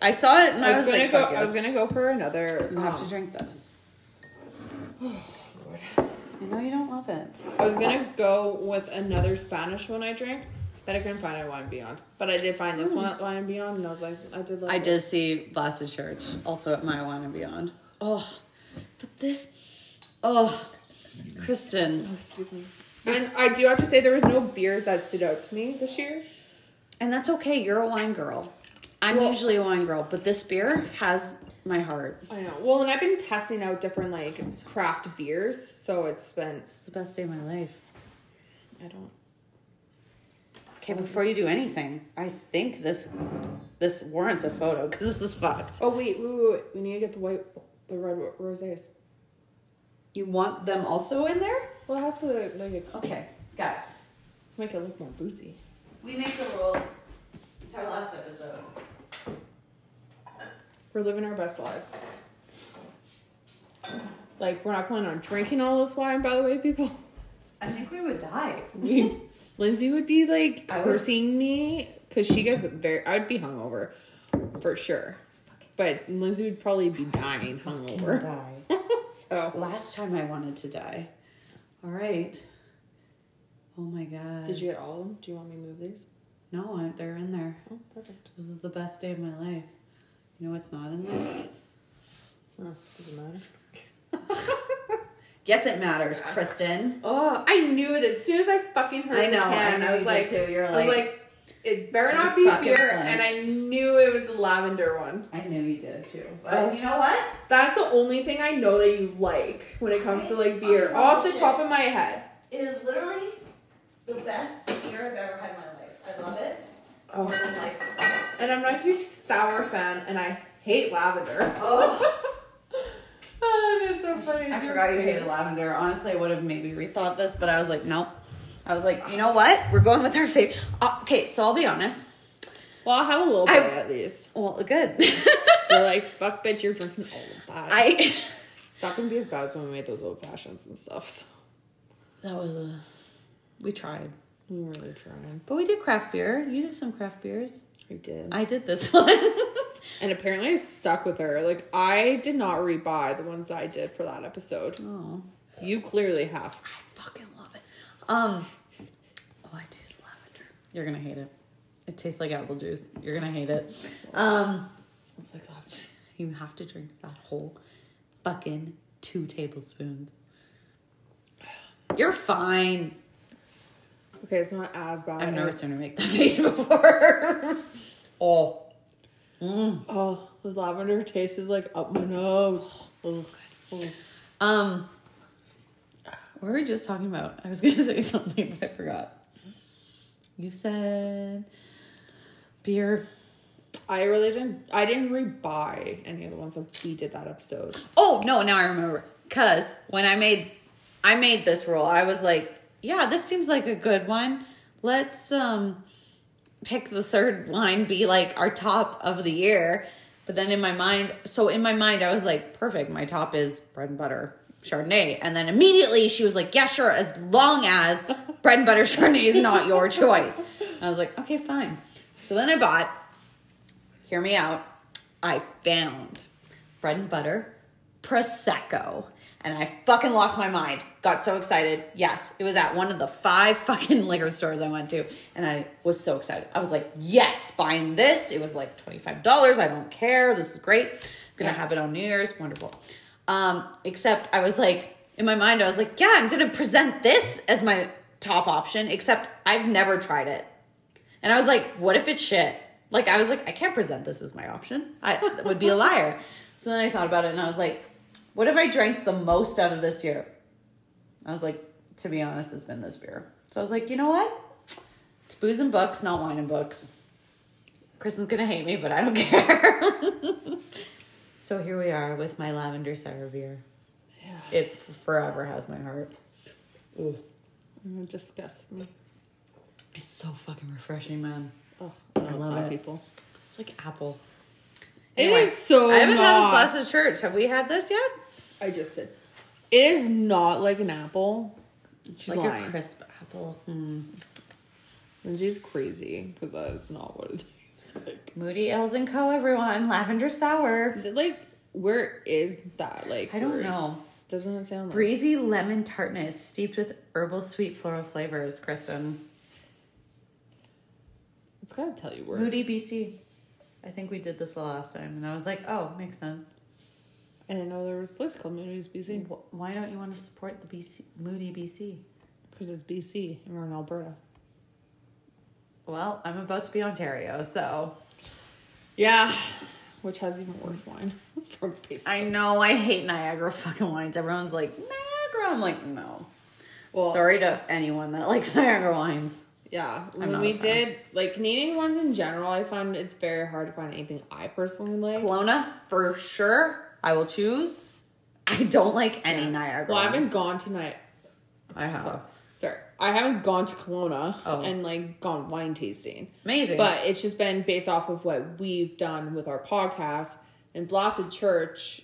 I saw it and I, was, was, gonna like, go. Fuck I was yes. gonna go for another. You have to um, drink this. Lord. I know you don't love it. I was gonna go with another Spanish one I drank, but I couldn't find it at Wine Beyond. But I did find this hmm. one at Wine Beyond, and I was like, I did. Like I did this. see Blasted Church also at My Wine and Beyond. Oh, but this. Oh, Kristen. Oh, excuse me. And I do have to say there was no beers that stood out to me this year. And that's okay. You're a wine girl. I'm Well- usually a wine girl, but this beer has my heart. I know. Well, and I've been testing out different like craft beers, so it's been. It's the best day of my life. I don't. Okay, before you do anything, I think this this warrants a photo because this is fucked. Oh wait, wait, wait, wait! We need to get the white, the red rosés. You want them also in there? Well, it has to like it- Okay, guys, make it look more boozy. we make the rules. It's our last episode. We're living our best lives. Like we're not planning on drinking all this wine, by the way, people. I think we would die. We, Lindsay would be like cursing me because she gets very. I would be hungover, for sure. But Lindsay would probably be dying hungover. Die. so Last time I wanted to die. All right. Oh my god. did you get all of them? Do you want me to move these? No, I, they're in there. Oh, perfect. This is the best day of my life. You know what's not in there? Oh, doesn't matter. Yes, it matters, Kristen. Oh, I knew it as soon as I fucking heard I the know, can. I know I was you like, too. You're I was like- like, it better You not be fucking here, and I knew it was the lavender one. I knew you did too. But Oh. you know what? That's the only thing I know that you like when it comes to like beer, off the shit. top of my head. It is literally the best beer I've ever had in my life. I love it. Oh. I don't like it. And I'm not a huge sour fan, and I hate lavender. Oh, oh, it's so funny. I forgot you hated lavender. Honestly, I would have maybe rethought this, but I was like, nope. I was like, you know what? We're going with our favorite. Uh, okay, so I'll be honest. Well, I'll have a little I- bit at least. Well, good. They're like, fuck, bitch, you're drinking all of that. I. it's not gonna be as bad as when we made those old fashions and stuff. So. That was a. We tried, I'm really tried. but we did craft beer. You did some craft beers. I did. I did this one. And apparently I stuck with her. Like I did not rebuy the ones I did for that episode. oh. You clearly have. I fucking love it. Um, oh, I taste lavender. You're gonna hate it. It tastes like apple juice. You're gonna hate it. Um, I was like, oh, you have to drink that whole fucking two tablespoons. You're fine. okay, it's not as bad. I've never seen her make that face before. oh, Oh, the lavender taste is like up my nose. Oh, oh. um, what were we just talking about? I was gonna say something, but I forgot. You said beer. I really didn't. I didn't rebuy any of the ones that we did that episode. Oh no, now I remember. Cause when I made I made this rule, I was like, yeah, this seems like a good one. Let's um pick the third line be like our top of the year. But then in my mind, so in my mind, I was like, perfect. My top is bread and butter Chardonnay. And then immediately she was like, yeah, sure, as long as bread and butter Chardonnay is not your choice. And I was like, okay, fine. So then I bought, hear me out, I found bread and butter Prosecco. And I fucking lost my mind. Got so excited. Yes, it was at one of the five fucking liquor stores I went to. And I was so excited. I was like, yes, buying this. It was like $25. I don't care. This is great. gonna Yeah. have it on New Year's. Wonderful. Um, except I was like, in my mind, I was like, yeah, I'm gonna present this as my top option, except I've never tried it. And I was like, what if it's shit? Like, I was like, I can't present this as my option. I would be a liar. So then I thought about it and I was like, what if I drank the most out of this year? I was like, to be honest, it's been this beer. So I was like, you know what? It's booze and books, not wine and books. Kristen's gonna hate me, but I don't care. so here we are with my lavender sour beer. Yeah. It forever has my heart. Ooh. It disgusts me. It's so fucking refreshing, man. Oh, I, I love it. people. It's like apple. It is so I haven't not. had this Blasted Church. Have we had this yet? I just said it is not like an apple. She's like lying. a crisp apple. Hmm. Lindsay's crazy because that is not what it tastes like. Moody Ales and Co. Everyone, lavender sour. Is it like where is that? Like I don't know. Doesn't it sound like Breezy lemon tartness steeped with herbal sweet floral flavors. Kristen, It's gotta tell you where. Moody BC. I think we did this the last time, and I was like, oh, makes sense. I didn't know there was a place called Moody's BC Why don't you want to support the BC Moody BC? because it's BC and we're in Alberta. Well, I'm about to be Ontario, so Yeah, which has even worse wine from BC. I know I hate Niagara fucking wines. Everyone's like Niagara. I'm like, no. Well- sorry to anyone that likes Niagara wines. Yeah, I'm when we did like Canadian ones in general, I find it's very hard to find anything I personally like. Kelowna for sure. I will choose. I don't like any Niagara. Well, I haven't gone tonight. I have. Sorry, I haven't gone to Kelowna Oh. and like gone wine tasting, Amazing. but it's just been based off of what we've done with our podcast. And Blasted Church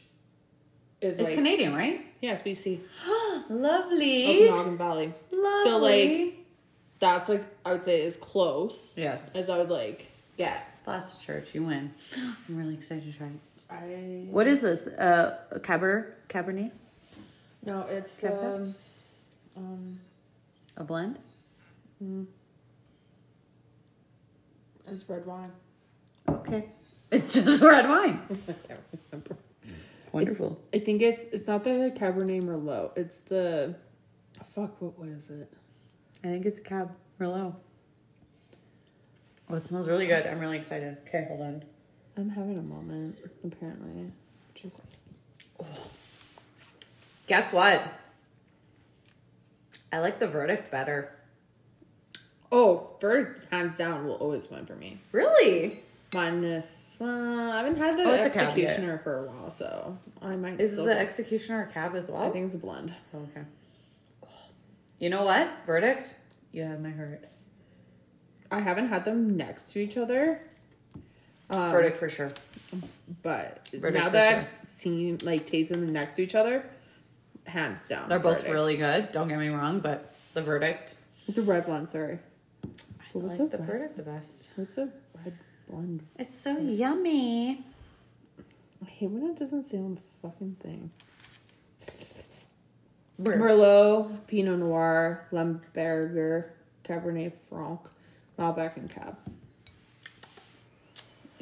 is it's like Canadian, right? yeah, BC, Lovely. Okanagan Valley. Lovely. So like that's like I would say is close yes. as I would like get. Blasted Church, you win. I'm really excited to try it. I What is this? Uh, Cabernet? Cabernet? no, it's Can I um, um A blend? it's red wine. Okay. It's just red wine. I can't remember. Wonderful. I think it's it's not the Cabernet Merlot. It's the fuck. What was it? I think it's Cab Merlot. Oh, it smells really good. I'm really excited. Okay, hold on. I'm having a moment. Apparently, Jesus. Guess what? I like the verdict better. Oh, verdict hands down will always win for me. Really? Minus, uh, I haven't had the Oh, executioner for a while, so I might. Is the go- executioner a cab as well? I think it's a blend. Okay. You know what? Verdict? You have my heart. I haven't had them next to each other. Um, Verdict for sure. but Verdict now that sure. I've seen like tasted them next to each other, hands down, They're both Verdict. really good. Don't get me wrong, but the verdict. It's a red blend. Sorry, I What was like the the red? verdict the best. what's the red blend? It's so yummy. I hate when it doesn't say on the fucking thing. Mer- Merlot, Pinot Noir, Lemberger, Cabernet Franc, Malbec, and Cab.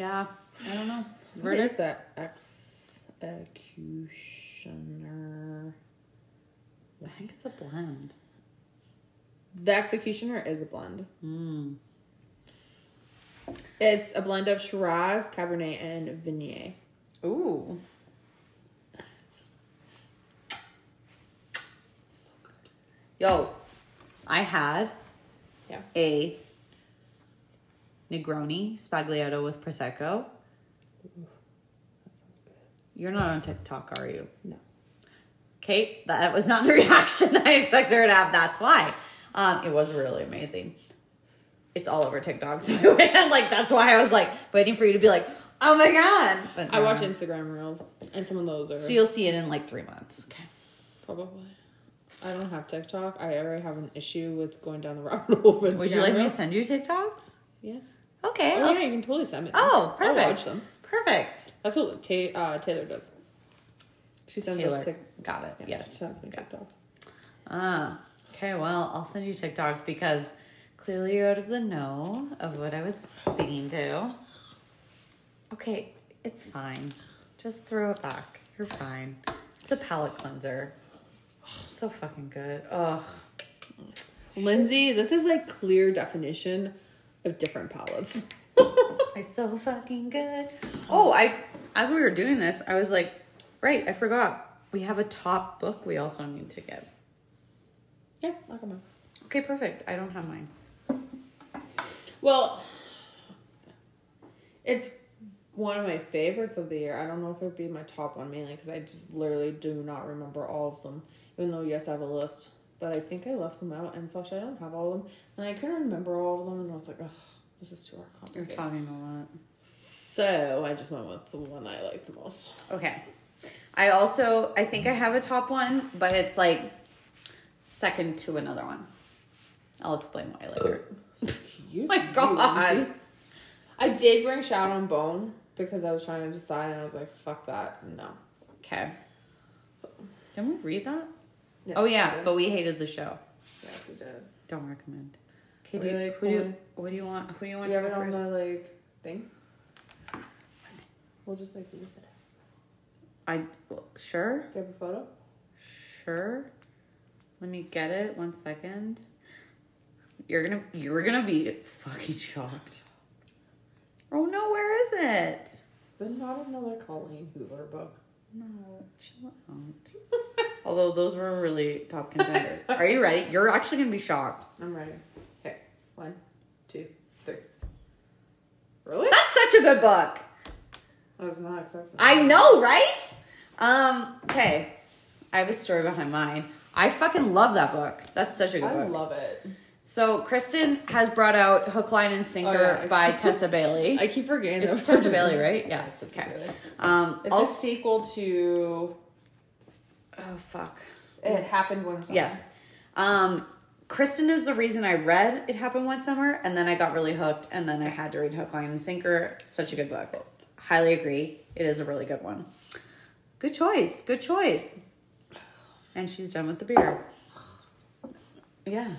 Yeah, I don't know. What is that? Executioner. I think it's a blend. The Executioner is a blend. Mm. It's a blend of Shiraz, Cabernet, and Viognier. Ooh. So good. Yo, I had Yeah. a Negroni Sbagliato with Prosecco. That sounds good. You're not on TikTok, are you? No. Kate, that was not the reaction I expected her to have. That's why. Um, it was really amazing. It's all over TikTok, so like that's why I was like waiting for you to be like, Oh my god! But I no. watch Instagram reels, and some of those are So you'll see it in like three months. Okay. probably. I don't have TikTok. I already have an issue with going down the rabbit hole. Would you like me to send you TikToks? Yes. Okay. Oh I'll yeah, s- you can totally send me. Them. Oh, perfect. I'll watch them. Perfect. That's what Ta- uh, Taylor does. She sends Taylor. us tic- Got it. yeah, yes. She sends me TikTok. Ah. Okay. Well, I'll send you TikToks because clearly you're out of the know of what I was speaking to. Okay, it's fine. Just throw it back. You're fine. It's a palate cleanser. It's so fucking good. Oh. Lindsay, this is like clear definition of different palettes. It's so fucking good. Oh, I as we were doing this, I was like, right, I forgot. We have a top book we also need to get. yeah, I'll come on. Okay, perfect. I don't have mine. Well, it's one of my favorites of the year. I don't know if it'd be my top one mainly because I just literally do not remember all of them. Even though yes, I have a list, but I think I left some out, and such I don't have all of them, and I couldn't remember all of them, and I was like, oh, this is too hard. You're talking a lot. So I just went with the one I like the most. Okay. I also I think I have a top one, but it's like second to another one. I'll explain why later. Uh. You my God. Lindsay. I did bring Shadow and Bone because I was trying to decide, and I was like, fuck that, no. Okay. So Didn't we read that? Yes, oh yeah, but we hated the show. yes, we did. Don't recommend. Okay, do do you you, like, who do you, what do you want? Who do you Do want you to have go it on first? the like thing? We'll just like leave it. I well, sure, Do you have a photo? sure. Let me get it. One second. You're gonna you're gonna be fucking shocked. Oh no, where is it? Is it not another Colleen Hoover book? No, chill out. Although those were really top contenders. Are you ready? You're actually gonna be shocked. I'm ready. Okay, one, two, three. Really? That's such a good book. I was not expecting. I know, right? Um, okay. I have a story behind mine. I fucking love that book. That's such a good I book. I love it. so Kristen has brought out Hook, Line, and Sinker Oh, yeah. by Tessa Bailey. I keep forgetting it's Tessa. Bailey, right? Yes. Tessa Okay. Um, It's also, a sequel to oh fuck. It Happened One Summer. Yes. Um, Kristen is the reason I read It Happened One Summer, and then I got really hooked, and then I had to read Hook, Line, and Sinker. Such a good book. Highly agree. It is a really good one. Good choice. Good choice. And she's done with the beer. Yeah,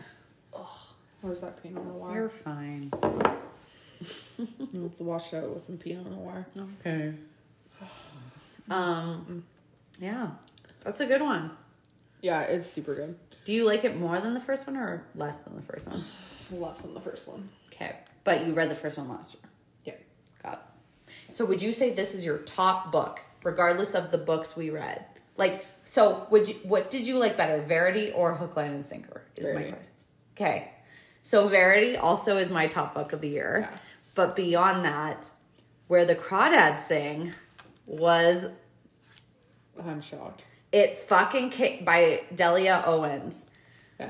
Where's that Pinot Noir? you're fine. Let's wash out with some Pinot Noir. Okay. Um, yeah, that's a good one. Yeah, it's super good. Do you like it more than the first one or less than the first one? Less than the first one. Okay, but you read the first one last year. Yeah. Got it. So would you say this is your top book, regardless of the books we read? Like, so would you? What did you like better, Verity or Hook, Line, and Sinker? Is my Verity. question. Okay, so Verity also is my top book of the year, Yeah. but beyond that, where the crawdads sing was I'm shocked. It fucking ca- by Delia Owens. Yeah.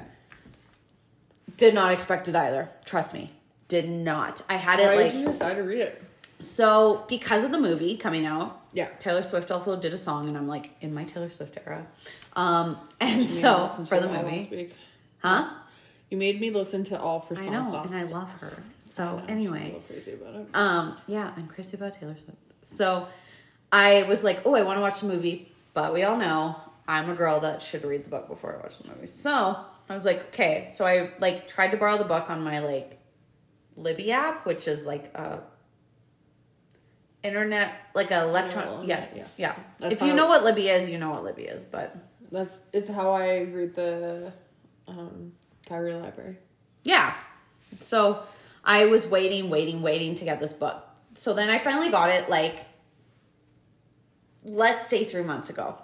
Did not expect it either. Trust me, did not. I had it Why like did you decide to read it? so because of the movie coming out. Yeah. Taylor Swift also did a song, and I'm like in my Taylor Swift era. Um, and You so made me listen for the movie, week. huh? You made me listen to all for I songs know, last. and I love her. So know, anyway, crazy about it. um, yeah, I'm crazy about Taylor Swift. So I was like, oh, I want to watch the movie, but we all know I'm a girl that should read the book before I watch the movie. So I was like, okay. So I like tried to borrow the book on my like Libby app, which is like a internet, like a electron. Oh, yes, yeah. yeah. If you know what Libby is, you know what Libby is. But That's it's how I read the um Kyrie Library. Yeah. So I was waiting, waiting, waiting to get this book. So then I finally got it like let's say 3 months ago.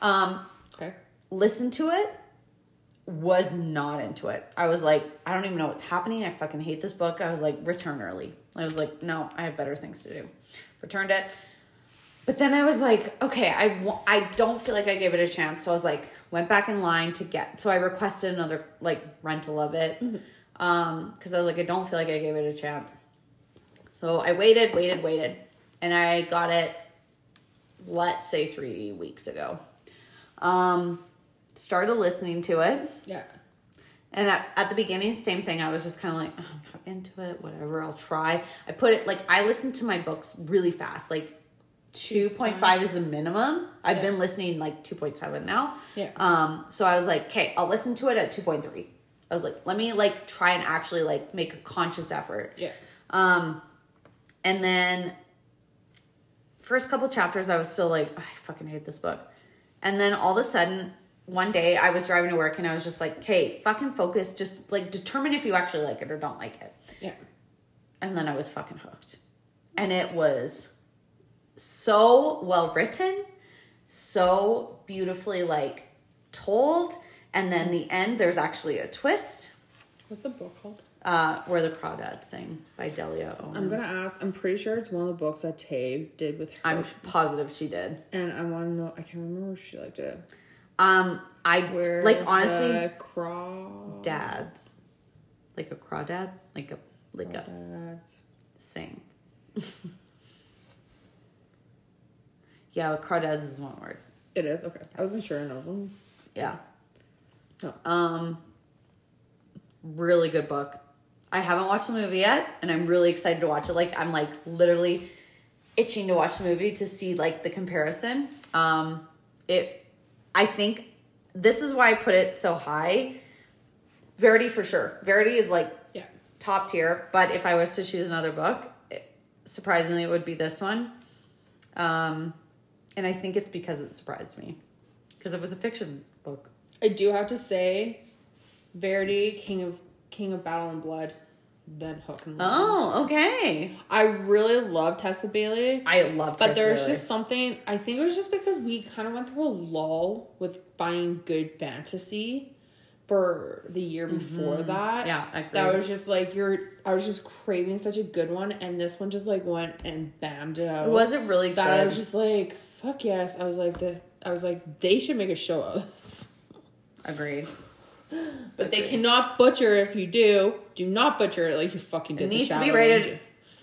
Um Okay. listened to it was not into it. I was like, I don't even know what's happening. I fucking hate this book. I was like, return early. I was like, no, I have better things to do. Returned it. But then I was like, okay, I I don't feel like I gave it a chance. So I was like, went back in line to get. So I requested another like rental of it, um, because I was like, I don't feel like I gave it a chance. So I waited, waited, waited. and I got it, let's say three weeks ago. Um, started listening to it, Yeah. and at, at the beginning, same thing. I was just kind of like, oh, I'm not into it. Whatever, I'll try. I put it like I listen to my books really fast, like. 2.5 is the minimum. I've Yeah. been listening like 2.7 now. Yeah. Um, so I was like, okay, I'll listen to it at 2.3. I was like, let me like try and actually like make a conscious effort. Yeah. Um, and then first couple chapters, I was still like, "Oh, I fucking hate this book. And then all of a sudden, one day I was driving to work and I was just like, okay, fucking focus. Just like determine if you actually like it or don't like it. Yeah. And then I was fucking hooked. And it was so well written, so beautifully like told. And then the end, there's actually a twist. What's the book called? Uh, where the crawdads sing by Delia Owens. I'm gonna ask. I'm pretty sure it's one of the books that Tay did with her. I'm positive she did. and I want to know. I can't remember if she liked it. Um, I Where like honestly the craw dads, like a crawdad, like a like a sing. yeah, crawdads is one word. it is okay. I wasn't sure enough. Yeah. Oh. Um, really good book. I haven't watched the movie yet, and I'm really excited to watch it. Like I'm like literally itching to watch the movie to see like the comparison. Um, it, I think this is why I put it so high. Verity for sure. Verity is like Yeah. top tier. But if I was to choose another book, it, surprisingly, it would be this one. Um, and I think it's because it surprised me because it was a fiction book. I do have to say, Verity, King of King of Battle and Blood, then Hook and. Oh, okay. I really love Tessa Bailey. I love. But Tessa there's Bailey. just something I think it was just because we kind of went through a lull with finding good fantasy for the year before that. Mm-hmm. Yeah, I that was just like you're. I was just craving such a good one, and this one just like went and bammed it out. It wasn't really that good. I was just like, fuck yes. I was like the. I was like they should make a show of this. Agreed. But they cannot butcher if you do. Do not butcher it like you fucking did. It the needs to be rated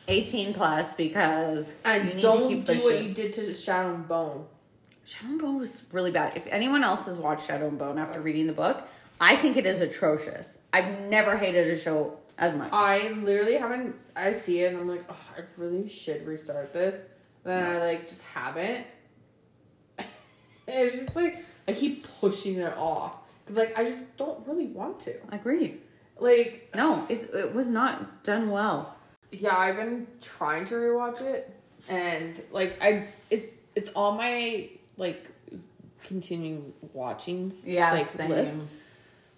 18 plus because And you need don't to keep do what you did to Shadow and Bone. Shadow and Bone was really bad. If anyone else has watched Shadow and Bone after reading the book, I think it is atrocious. I've never hated a show as much. I literally haven't. I see it and I'm like, oh, I really should restart this. Then I like just haven't. it's just like I keep pushing it off because like I just don't really want to. Agreed. Like No, it's, it was not done well. yeah, I've been trying to rewatch it and like I it it's on my like continue watchings Yeah, like same. list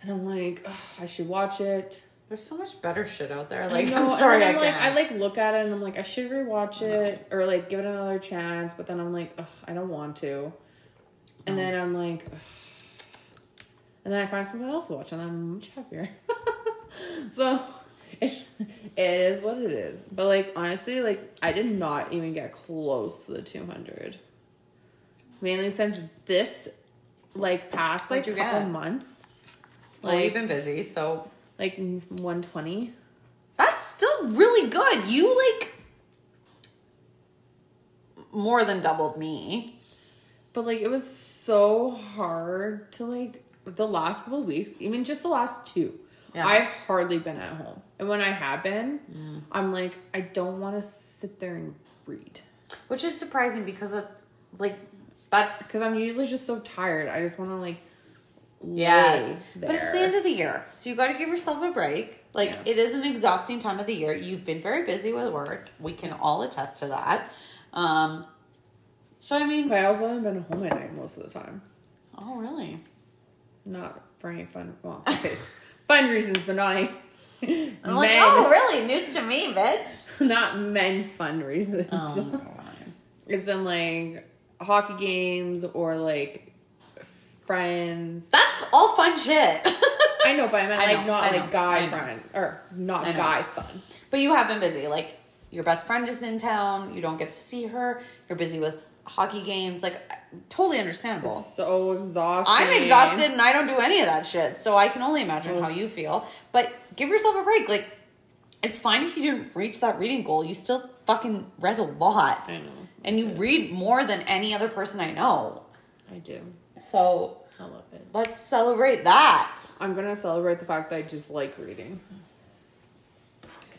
and I'm like "Ugh, I should watch it. There's so much better shit out there. Like, I'm sorry, then I I'm like. I like look at it and I'm like, I should rewatch it or like give it another chance, but then I'm like, Ugh, I don't want to. And then I'm like, Ugh. And then I find something else to watch and I'm much happier. so it, it is what it is. But like honestly, like I did not even get close to the 200. Mainly since this, like past like What'd you couple get? months, well, like you've been busy, so like 120. that's still really good. You like more than doubled me. But like it was so hard to like the last couple of weeks, even just the last two. Yeah. I've hardly been at home. And when I have been, I'm like, I don't want to sit there and read. Which is surprising because that's like that's Because I'm usually just so tired. I just want to like yes. But it's the end of the year. So you gotta give yourself a break. Like Yeah. it is an exhausting time of the year. You've been very busy with work. We can all attest to that. Um so I mean But I also haven't been home at night most of the time. Oh really? Not for any fun, well, okay, fun reasons, but not any I'm like, oh really? News to me, bitch. not men fun reasons. Oh, It's been like hockey games or like friends. That's all fun shit. I know, but I meant I like know, not I know, like guy friend or not guy fun. But you have been busy. Like your best friend is in town. You don't get to see her. You're busy with hockey games. Like totally understandable. So exhausted. I'm exhausted and I don't do any of that shit. So I can only imagine how you feel. But give yourself a break. Like it's fine if you didn't reach that reading goal. You still fucking read a lot. I know. And you read more than any other person I know. I do. So I love it. let's celebrate that. I'm gonna celebrate the fact that I just like reading.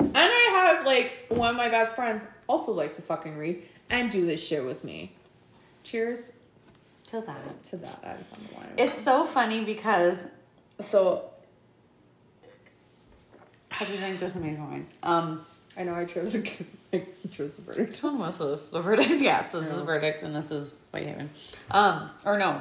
And I have like one of my best friends also likes to fucking read and do this shit with me. Cheers To that. to that. I found the wine. It's so funny because so how'd you drink this amazing wine? Um I know I chose a, I chose the verdict. which one was this? The verdict? Yes, this is verdict and this is Whitehaven. Um, or no.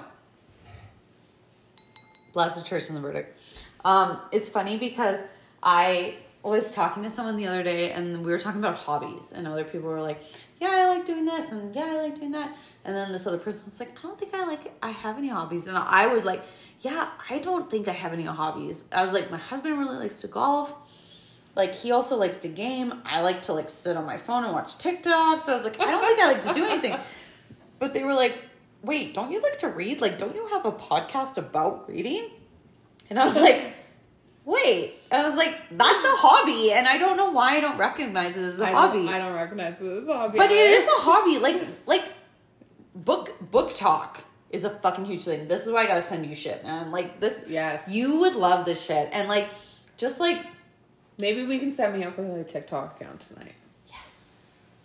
Blasted Church and the verdict. Um, it's funny because I was talking to someone the other day and we were talking about hobbies and other people were like, Yeah, I like doing this and yeah, I like doing that. And then this other person was like, I don't think I like I have any hobbies. And I was like, Yeah, I don't think I have any hobbies. I was like, My husband really likes to golf. Like he also likes to game. I like to like sit on my phone and watch TikTok. So I was like, I don't think I like to do anything. But they were like, wait, don't you like to read? Like, don't you have a podcast about reading? And I was like, wait. I was like, that's a hobby, and I don't know why I don't recognize it as a I hobby. Don't, I don't recognize it as a hobby. but it either. is a hobby. Like, like book BookTok is a fucking huge thing. This is why I gotta send you shit, man. Like this, Yes. you would love this shit, and like, just like, Maybe we can set me up with a TikTok account tonight. yes,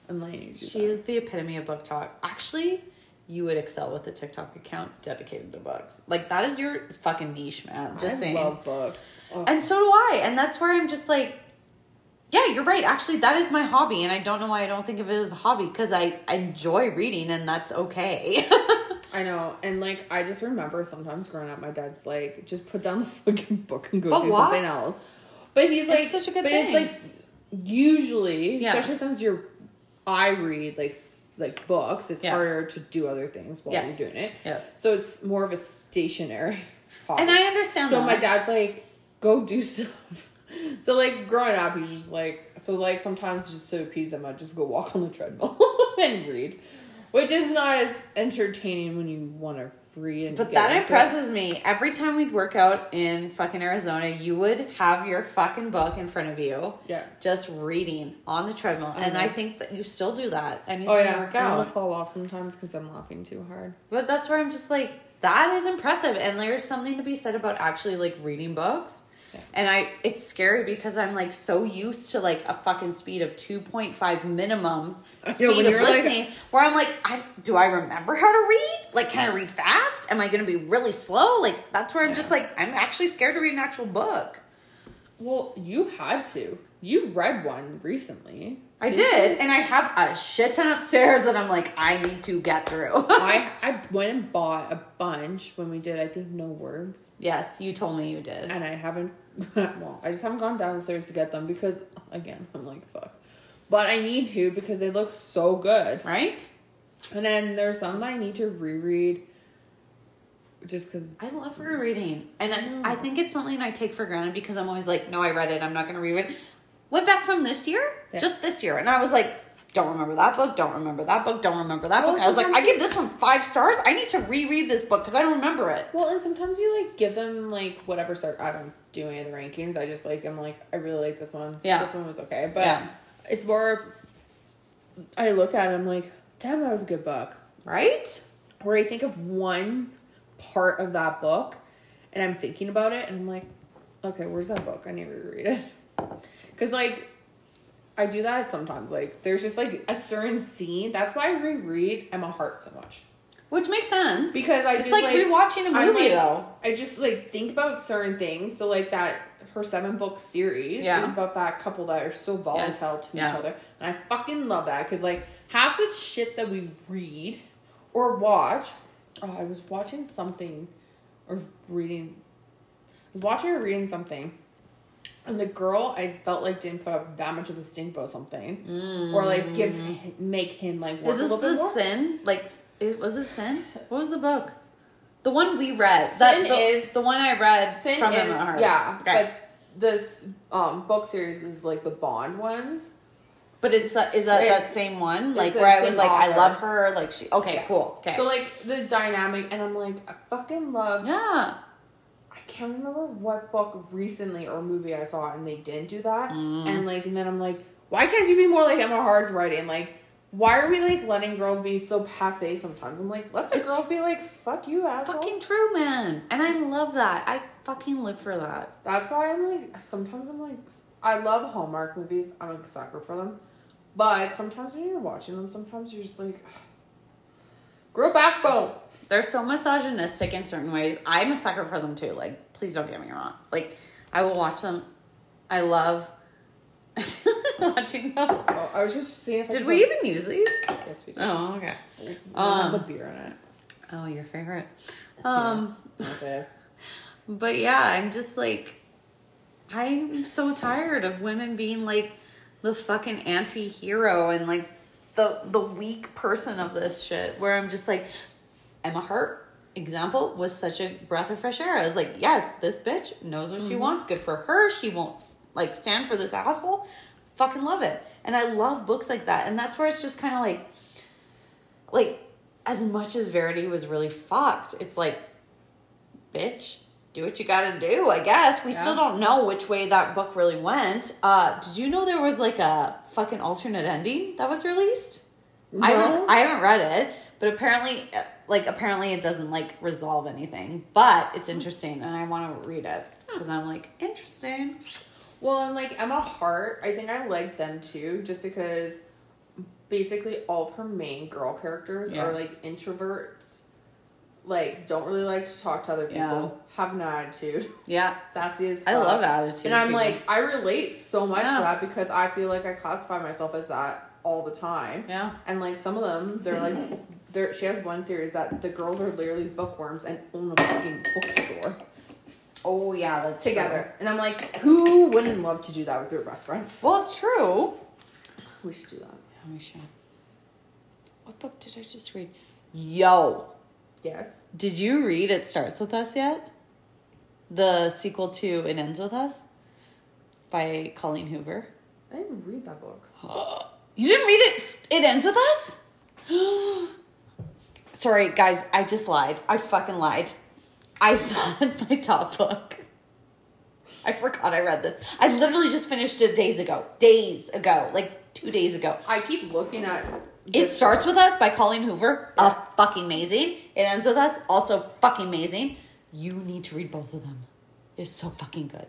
I'm letting you do she is the epitome of BookTok. Actually. You would excel with a TikTok account dedicated to books. Like that is your fucking niche, man. Just I saying. love books. And so do I. And that's where I'm just like, yeah, you're right. Actually, that is my hobby. And I don't know why I don't think of it as a hobby because I, I enjoy reading and that's okay. I know, and like I just remember sometimes growing up, my dad's like, just put down the fucking book and go But do why? something else. But he's like, such a good but thing. it's like usually, Yeah. especially since you're, I read like like books. It's Yes. harder to do other things while Yes. you're doing it. Yes. So it's more of a stationary. Hobby. and I understand So that. my dad's like, go do stuff. So like growing up, he's just like, so like sometimes just to appease him, I'd just go walk on the treadmill and read, which is not as entertaining when you want to read. And But get that into it. impresses me. Every time we'd work out in fucking Arizona, you would have your fucking book in front of you. Yeah. Just reading on the treadmill. And Mhm. I think that you still do that anytime Oh yeah, I almost fall off sometimes because I'm laughing too hard. But that's where I'm just like, that is impressive. And there's something to be said about actually like reading books. Yeah. And I, it's scary because I'm like so used to like a fucking speed of 2.5 minimum I know, speed of you're, like- listening, where I'm like, I do I remember how to read? Like, can I read fast? Am I going to be really slow? Like, that's where I'm just like, I'm actually scared to read an actual book. Well, you had to. You read one recently. I didn't did, and I have a shit ton upstairs that I'm like, I need to get through. I I went and bought a bunch when we did. I think no words. yes, you told me you did. and I haven't. Well, I just haven't gone downstairs to get them because, again, I'm like fuck. But I need to because they look so good. Right? And then there's some that I need to reread, just because. I love rereading, and I, I think it's something I take for granted because I'm always like, no, I read it. I'm not going to reread. it. Went back from this year, Yeah. just this year, and I was like, don't remember that book. Don't remember that book. Don't remember that Well, book. I was like, I give this one five stars. I need to reread this book because I don't remember it. Well, and sometimes you like give them like whatever start. I don't do any of the rankings. I just like I'm like I really like this one. Yeah. this one was okay, but Yeah. it's more. of I look at it, I'm like, damn, that was a good book. Right? where I think of one part of that book and I'm thinking about it and I'm like, okay, where's that book? I need to reread it. Because, like, I do that sometimes. Like, there's just like a certain scene. That's why I reread Emma Hart so much. Which makes sense Because I it's just like, like, rewatching a movie like- though. I just like think about certain things. So, like, that her seven book series Yeah. is about that couple that are so volatile to Yeah. each other. And I fucking love that because, like, half the shit that we read or watch. Oh, I was watching something or reading. I was watching or reading something. And the girl, I felt like didn't put up that much of a stink about something, or like give make him like work Is this a little bit the sin? Like, is, was it sin? What was the book? The one we read. Sin the, is- the one I read Sin from is yeah, Okay. but this um book series is like the Bond ones. But it's that is that It- that same one? Like where I was like, I love her. Like she. Okay, Yeah. cool. Okay. So like the dynamic, and I'm like, I fucking love. yeah. I can't remember what book recently or movie I saw and they didn't do that. Mm. And like and then I'm like, why can't you be more like Emma Hart's writing? Like why are we like letting girls be so passe sometimes? I'm like, let the It's girls be like, fuck you, asshole. Fucking true, man. And I love that. I fucking live for that. That's why I'm like, sometimes I'm like, I love Hallmark movies. I'm a sucker for them. But sometimes when you're watching them, sometimes you're just like, grow backbone. They're so misogynistic in certain ways. I'm a sucker for them too. Like, please don't get me wrong. Like, I will watch them. I love watching them. Oh, I was just seeing if I Did we even use these? Yes, we did. Oh, okay. Um, the beer in it. Oh, your favorite. Um, Okay. but yeah, I'm just like, I'm so tired of women being like the fucking anti-hero and like the the weak person of this shit. Where I'm just like, Emma Hart example was such a breath of fresh air. I was like, yes, this bitch knows what she mm-hmm. wants. Good for her. She won't like stand for this asshole. Fucking love it. And I love books like that. And that's where it's just kind of like, like as much as Verity was really fucked, it's like, bitch, do what you gotta do, I guess. We Yeah. still don't know which way that book really went. Uh, did you know there was like a fucking alternate ending that was released? I No. haven't, I haven't read it, but apparently, uh, like apparently, it doesn't like resolve anything. But it's interesting, and I want to read it because I'm like interesting. Well, and like Emma Hart, I think I like them too, just because basically all of her main girl characters Yeah. are like introverts, like don't really like to talk to other people, Yeah. Have an attitude, Yeah, sassy as I love attitude. And I'm people. like, I relate so much Yeah. to that because I feel like I classify myself as that all the time. yeah, And like some of them, they're like, they're, she has one series that the girls are literally bookworms and own a fucking bookstore oh yeah, that's together. And I'm like, who wouldn't love to do that with their best friends? Well, it's true. We should do that. Yeah, we should. What book did I just read? Yo, Yes. did you read It Starts With Us yet? The sequel to It Ends With Us by Colleen Hoover. I didn't read that book. You didn't read it? It Ends With Us? Sorry, guys, I just lied. I fucking lied. I thought my top book. I forgot I read this. I literally just finished it days ago. Days ago. Like two days ago. I keep looking at. It starts with us by Colleen Hoover. Uh, fucking amazing. It ends with us. Also fucking amazing. You need to read both of them. It's so fucking good.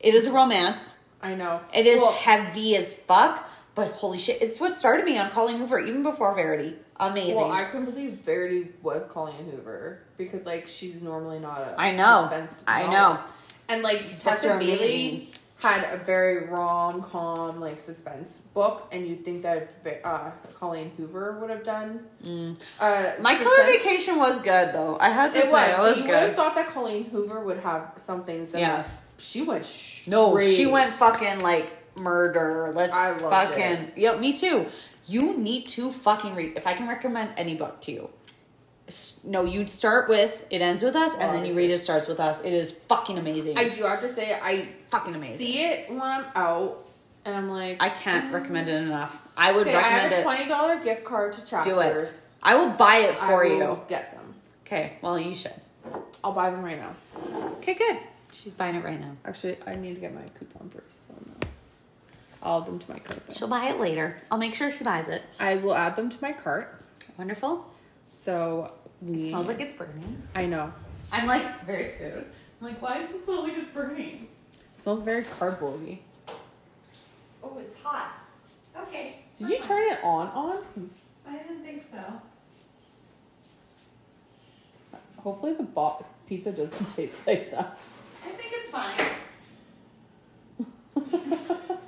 It is a romance. I know. It is Well, heavy as fuck, but holy shit, it's what started me on Colleen Hoover even before Verity. Amazing. well, I couldn't believe Verity was Colleen Hoover because like she's normally not a. I know. I know. And like Tessa Bailey. Had a very rom com like suspense book, and you'd think that uh, Colleen Hoover would have done. Uh, Mm. My suspense. color vacation was good though. I had to It say was. it was you would have thought that Colleen Hoover would have something similar. Yes. She went straight. No, she went fucking like murder. Let's fucking it. Yep, me too. You need to fucking read. If I can recommend any book to you, no, you'd start with It Ends With Us, and then you read It Starts With Us. It is fucking amazing. I do have to say, I Fucking amazing. see it when I'm out, and I'm like, I can't mm. recommend it enough. I would Okay, I have a twenty dollar gift card to Chapters. Do it. I will buy it for I will you. Get them. Okay, well, you should. I'll buy them right now. Okay, good. She's buying it right now. Actually, I need to get my coupon first, so no. I'll add them to my cart. then. She'll buy it later. I'll make sure she buys it. I will add them to my cart. Wonderful. So we. It smells like it's burning. I know. I'm like very scared. I'm like, why does it smell like it's burning? smells very cardboardy. Oh, it's hot. Okay. Did you turn it on? On? I didn't think so. Hopefully the bo- pizza doesn't taste like that. I think it's fine.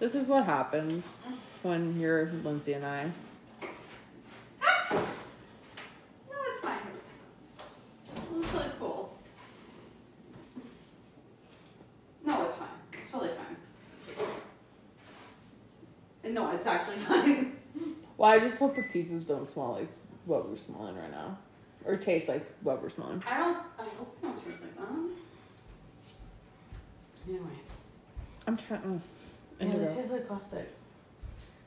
This is what happens when you're Lindsay and I. No, it's fine. It's really cool. No, it's fine. It's totally fine. And no, it's actually fine. Well, I just hope the pizzas don't smell like what we're smelling right now, or taste like what we're smelling. I don't. I hope it don't taste like that. Anyway. I'm trying. Oh, Yeah, Indigo. this tastes like plastic.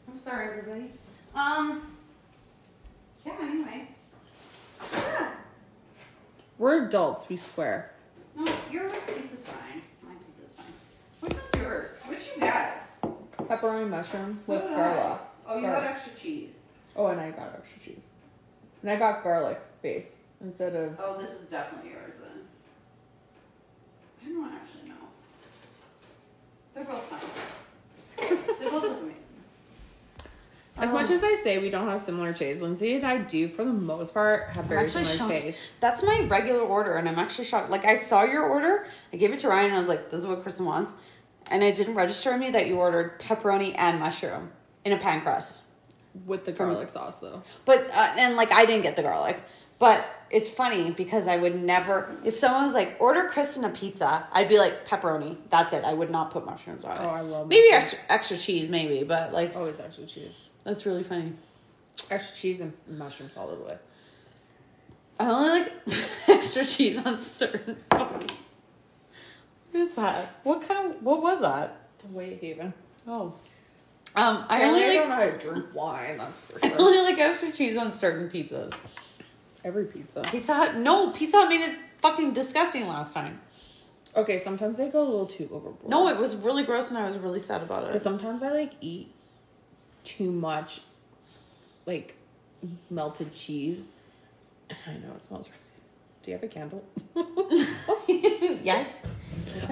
I'm sorry, everybody. Um. Yeah. Anyway. Yeah. We're adults, we swear. No, your piece is fine. My piece is fine. Which one's yours? What you got? Pepperoni mushroom so with garlic. Oh, you garlic. got extra cheese. Oh, and I got extra cheese. And I got garlic base instead of. Oh, this is definitely yours then. I don't actually know. They're both fine. they both look amazing. As Um, much as I say we don't have similar tastes, Lindsay and I do, for the most part, have very similar tastes. That's my regular order, and I'm actually shocked. Like I saw your order, I gave it to Ryan, and I was like, "This is what Kristen wants," and it didn't register in me that you ordered pepperoni and mushroom in a pan crust. With the garlic sauce, though. But uh, and like I didn't get the garlic, but it's funny because I would never. If someone was like, "Order Kristen a pizza," I'd be like, "Pepperoni." That's it. I would not put mushrooms on it. Oh, I love maybe mushrooms. extra extra cheese, maybe, but like Always extra cheese. That's really funny. Extra cheese and mushrooms all the way. I only like extra cheese on certain. What is that? What kind of? What was that? The Whitehaven. Oh. Um, I only I like don't know how to drink wine, that's for sure. I only like extra cheese on certain pizzas. Every pizza. Pizza Hut, no, Pizza Hut made it fucking disgusting last time. Okay, sometimes they go a little too overboard. No, it was really gross, and I was really sad about it. Because sometimes I like eat too much, like melted cheese. I know it smells. Do you have a candle? yes.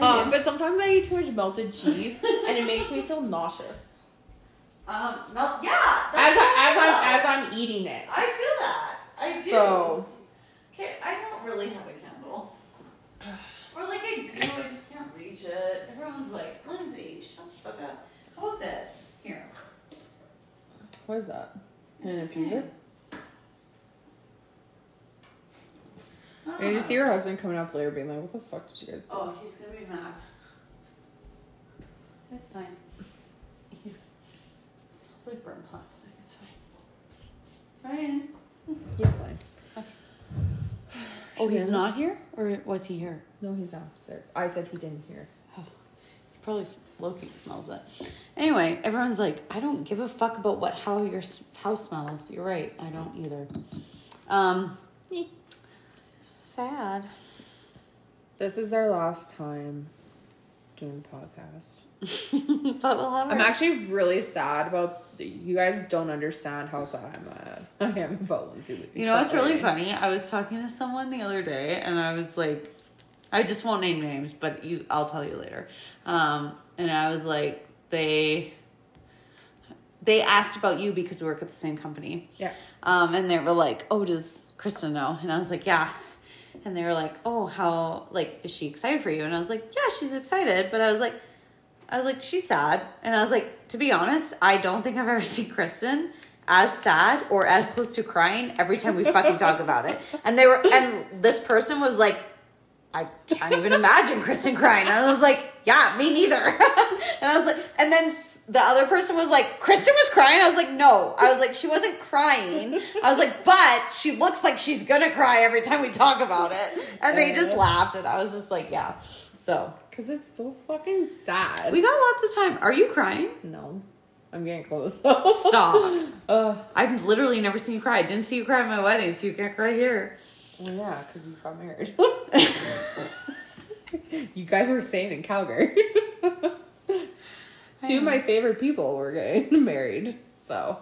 um, but sometimes I eat too much melted cheese, and it makes me feel nauseous Um. No. Yeah. as I, as I'm as I'm eating it. I feel that. I do. So Okay, I don't really have a candle. Or like I do, I just can't reach it. Everyone's like, Lindsay, shut the fuck up. How about this? Here. what is that? An It's infuser? okay. And you just see your husband coming up later, being like, "What the fuck did you guys do?" Oh, he's gonna be mad. It's fine. He's it's like burnt plastic. It's fine. Ryan. He's fine. Oh, he's not here, or was he here? No, he's not. Sir. I said he didn't hear. He probably Loki smells it. Anyway, everyone's like, I don't give a fuck about what how your house smells. You're right. I don't either. Um, sad. This is our last time doing podcast. but we'll have I'm our- actually really sad about. You guys don't understand how sad I'm at. I am about Lindsay leaving. You know what's really funny? I was talking to someone the other day, and I was like, I just won't name names, but you, I'll tell you later. Um, and I was like, they, they asked about you because we work at the same company. Yeah. Um, and they were like, "Oh, does Krista know?" And I was like, "Yeah." And they were like, "Oh, how like is she excited for you?" And I was like, "Yeah, she's excited." But I was like, I was like, "She's sad." And I was like, "To be honest, I don't think I've ever seen Kristen as sad or as close to crying every time we fucking talk about it." And they were, and this person was like, "I can't even imagine Kristen crying." And I was like, "Yeah, me neither." and I was like, and then the other person was like, Kristen was crying. I was like, no. I was like, she wasn't crying. I was like, but she looks like she's gonna cry every time we talk about it. And they just laughed, and I was just like, yeah. So Because it's so fucking sad. we got lots of time. Are you crying? no. I'm getting close. Stop. uh, I've literally never seen you cry. I didn't see you cry at my wedding, so you can't cry here. Well, yeah, because you got married. you guys were staying in Calgary. Two of my favorite people were getting married, so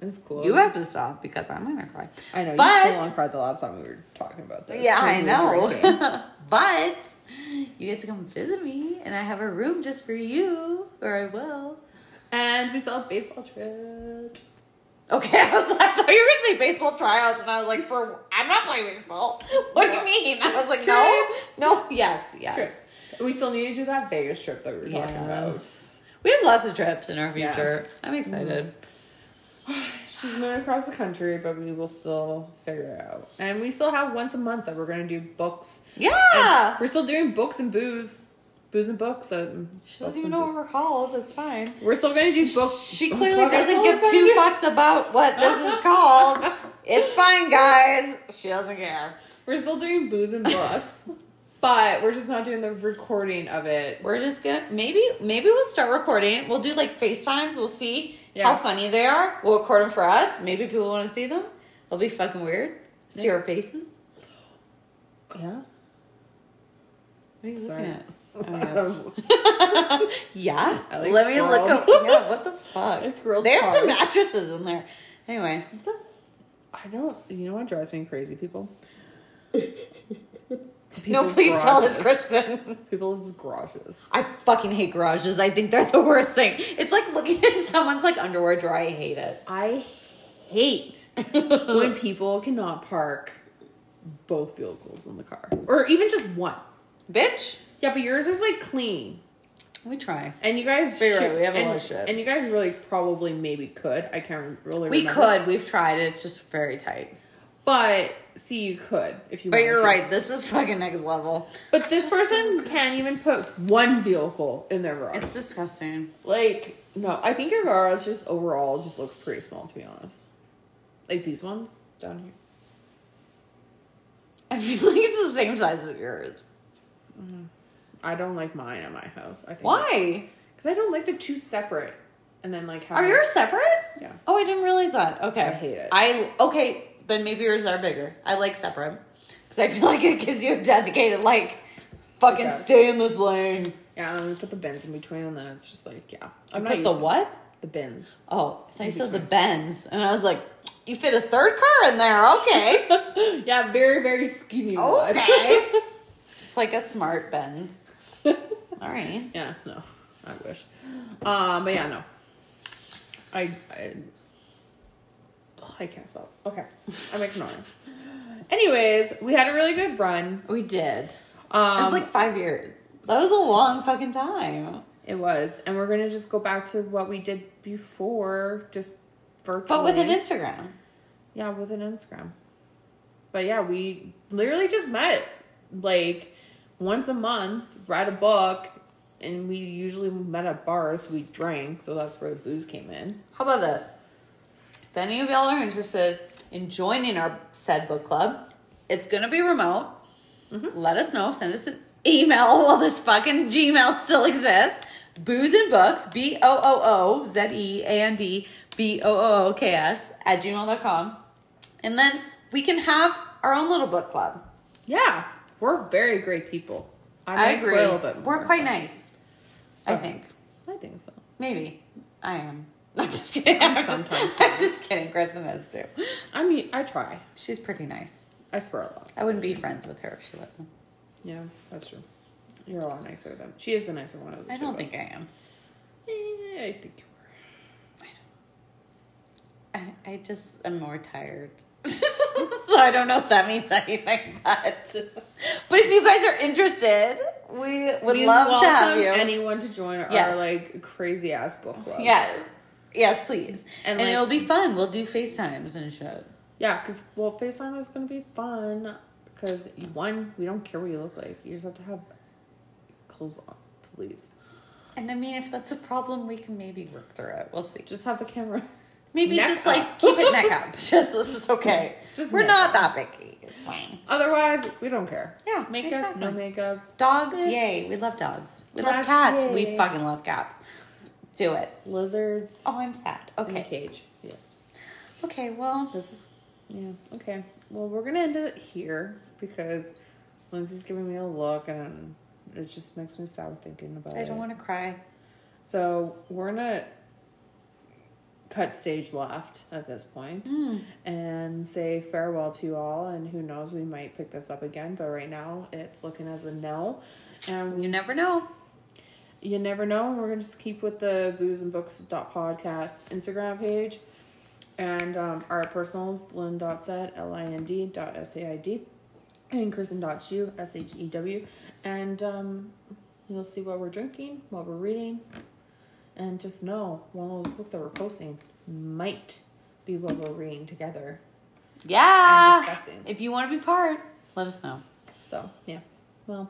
it's cool. You have to stop because I'm gonna cry. I know. But- you full on cried the last time we were talking about this. Yeah, I we know. but you get to come visit me, and I have a room just for you, or I will. and we still have baseball trips. Okay, I was like, I thought you were gonna say baseball tryouts, and I was like, for I'm not playing baseball. What do you mean? I was like, no, no, yes, yes. Trips. We still need to do that Vegas trip that we were talking about. We have lots of trips in our Yeah. future. I'm excited. Mm-hmm. She's moving across the country, but we will still figure it out. And we still have once a month that we're gonna do books. Yeah. We're still doing books and booze, booze and books. And She doesn't even know what we're called. It's fine. We're still gonna do books. She clearly I doesn't give two to- fucks about what this is called. It's fine, guys. She doesn't care. We're still doing booze and books, but we're just not doing the recording of it. We're just gonna maybe maybe we'll start recording. We'll do like FaceTimes. We'll see Yeah. how funny they are. We'll record them for us. Maybe people want to see them. They'll be fucking weird. See Yeah. our faces. Yeah. What are you Sorry. looking at? yeah. Like Let me look up. Yeah, what the fuck? It's grilled There's some mattresses in there. Anyway, I don't. You know what drives me crazy? People. no, please tell us, garages. Kristen. People's garages. I fucking hate garages. I think they're the worst thing. It's like looking at someone's like underwear drawer. I hate it. I hate when people cannot park both vehicles in the car, or even just one. Bitch. Yeah, but yours is like clean, We try. and you guys. You're right, should- we have a and, lot of shit. and you guys really probably maybe could. I can't really. We remember. could. We've tried it. It's just very tight. but see, you could if you. But you're to. right. This is fucking next level. But this so person good. can't even put one vehicle in their garage. It's disgusting. Like, no, I think your garage just overall just looks pretty small, to be honest. Like these ones down here. I feel like it's the same size as yours. Mm-hmm. I don't like mine at my house. I think Why? Because I don't like the two separate, and then like have Are yours separate? Yeah. Oh, I didn't realize that. Okay. I hate it. I okay. Then maybe yours are bigger. I like separate because I feel like it gives you a dedicated like fucking stay in this lane. Yeah, and we put the bins in between, and then it's just like yeah. I'm Put the what? The bins. Oh, I thought you said the bins, and I was like, you fit a third car in there. Okay. Yeah, very very skinny. okay. Just like a smart Benz. All right. yeah, no, I wish. Um, but yeah, no. I I, oh, I can't stop. Okay, I'm ignoring. Anyways, we had a really good run. We did. Um, it was like five years. That was a long fucking time. It was, and we're gonna just go back to what we did before, just virtually. But with an Instagram. yeah, with an Instagram. But yeah, we literally just met like once a month, read a book, and we usually met at bars. We drank, so that's where the booze came in. How about this? If any of y'all are interested in joining our said book club, it's gonna be remote. Mm-hmm. Let us know. Send us an email while this fucking Gmail still exists. Booze and books, B O O O Z E A N D B O O O K S at gmail.com. And then we can have our own little book club. Yeah, we're very great people. I, I, agree. We're quite nice. I Okay. think. I think so. Maybe. I am. I'm just kidding. I'm I'm, sometimes I'm just kidding. Kristen is too. I mean, I try. She's pretty nice. I swear a lot. I wouldn't be friends with her if she wasn't. Yeah, that's true. You're a lot nicer than she is. The nicer one of the I two don't of us. think I am. Eh, I think you were. I, I just am more tired. so I don't know if that means anything, but but if you guys are interested, we would We love to have you. anyone to join our Yes. like crazy ass book club. yes, yes, please, And, and, like- it'll be fun. We'll do FaceTimes and shit. yeah, because well, FaceTime is gonna be fun. Because one, we don't care what you look like. You just have to have clothes on, please. And I mean, if that's a problem, we can maybe work through it. We'll see. Just have the camera. Maybe Neck just up. like keep it neck up. Just this is okay. Just We're not up. that picky. It's fine. Otherwise, we don't care. Yeah, makeup, exactly. no makeup, Dogs, yay! We love dogs. We love Cats, cats. yay. We fucking love cats. Do it. lizards. Oh, I'm sad. in a Okay. cage. Yes. Okay. Well, This is yeah okay. Well, we're gonna end it here because Lindsay's giving me a look and it just makes me sad thinking about it. I don't want to cry. So we're gonna cut stage left at this point and say farewell to you all. And who knows, we might pick this up again. But right now, it's looking as a no. And You never know. you never know. We're gonna just keep with the booze and books dot podcast Instagram page, and um, our personals lynn dot set l i n d dot s a i d, and kristen dot shew s h e w, and um, you'll see what we're drinking, what we're reading, and just know one of those books that we're posting might be what we're reading together. Yeah. And discussing. If you want to be part, let us know. So yeah, well,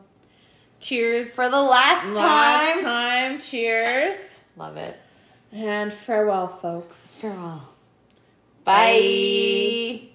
cheers For the last, time! last time. time. Cheers. Love it. And farewell, folks. Farewell. Bye.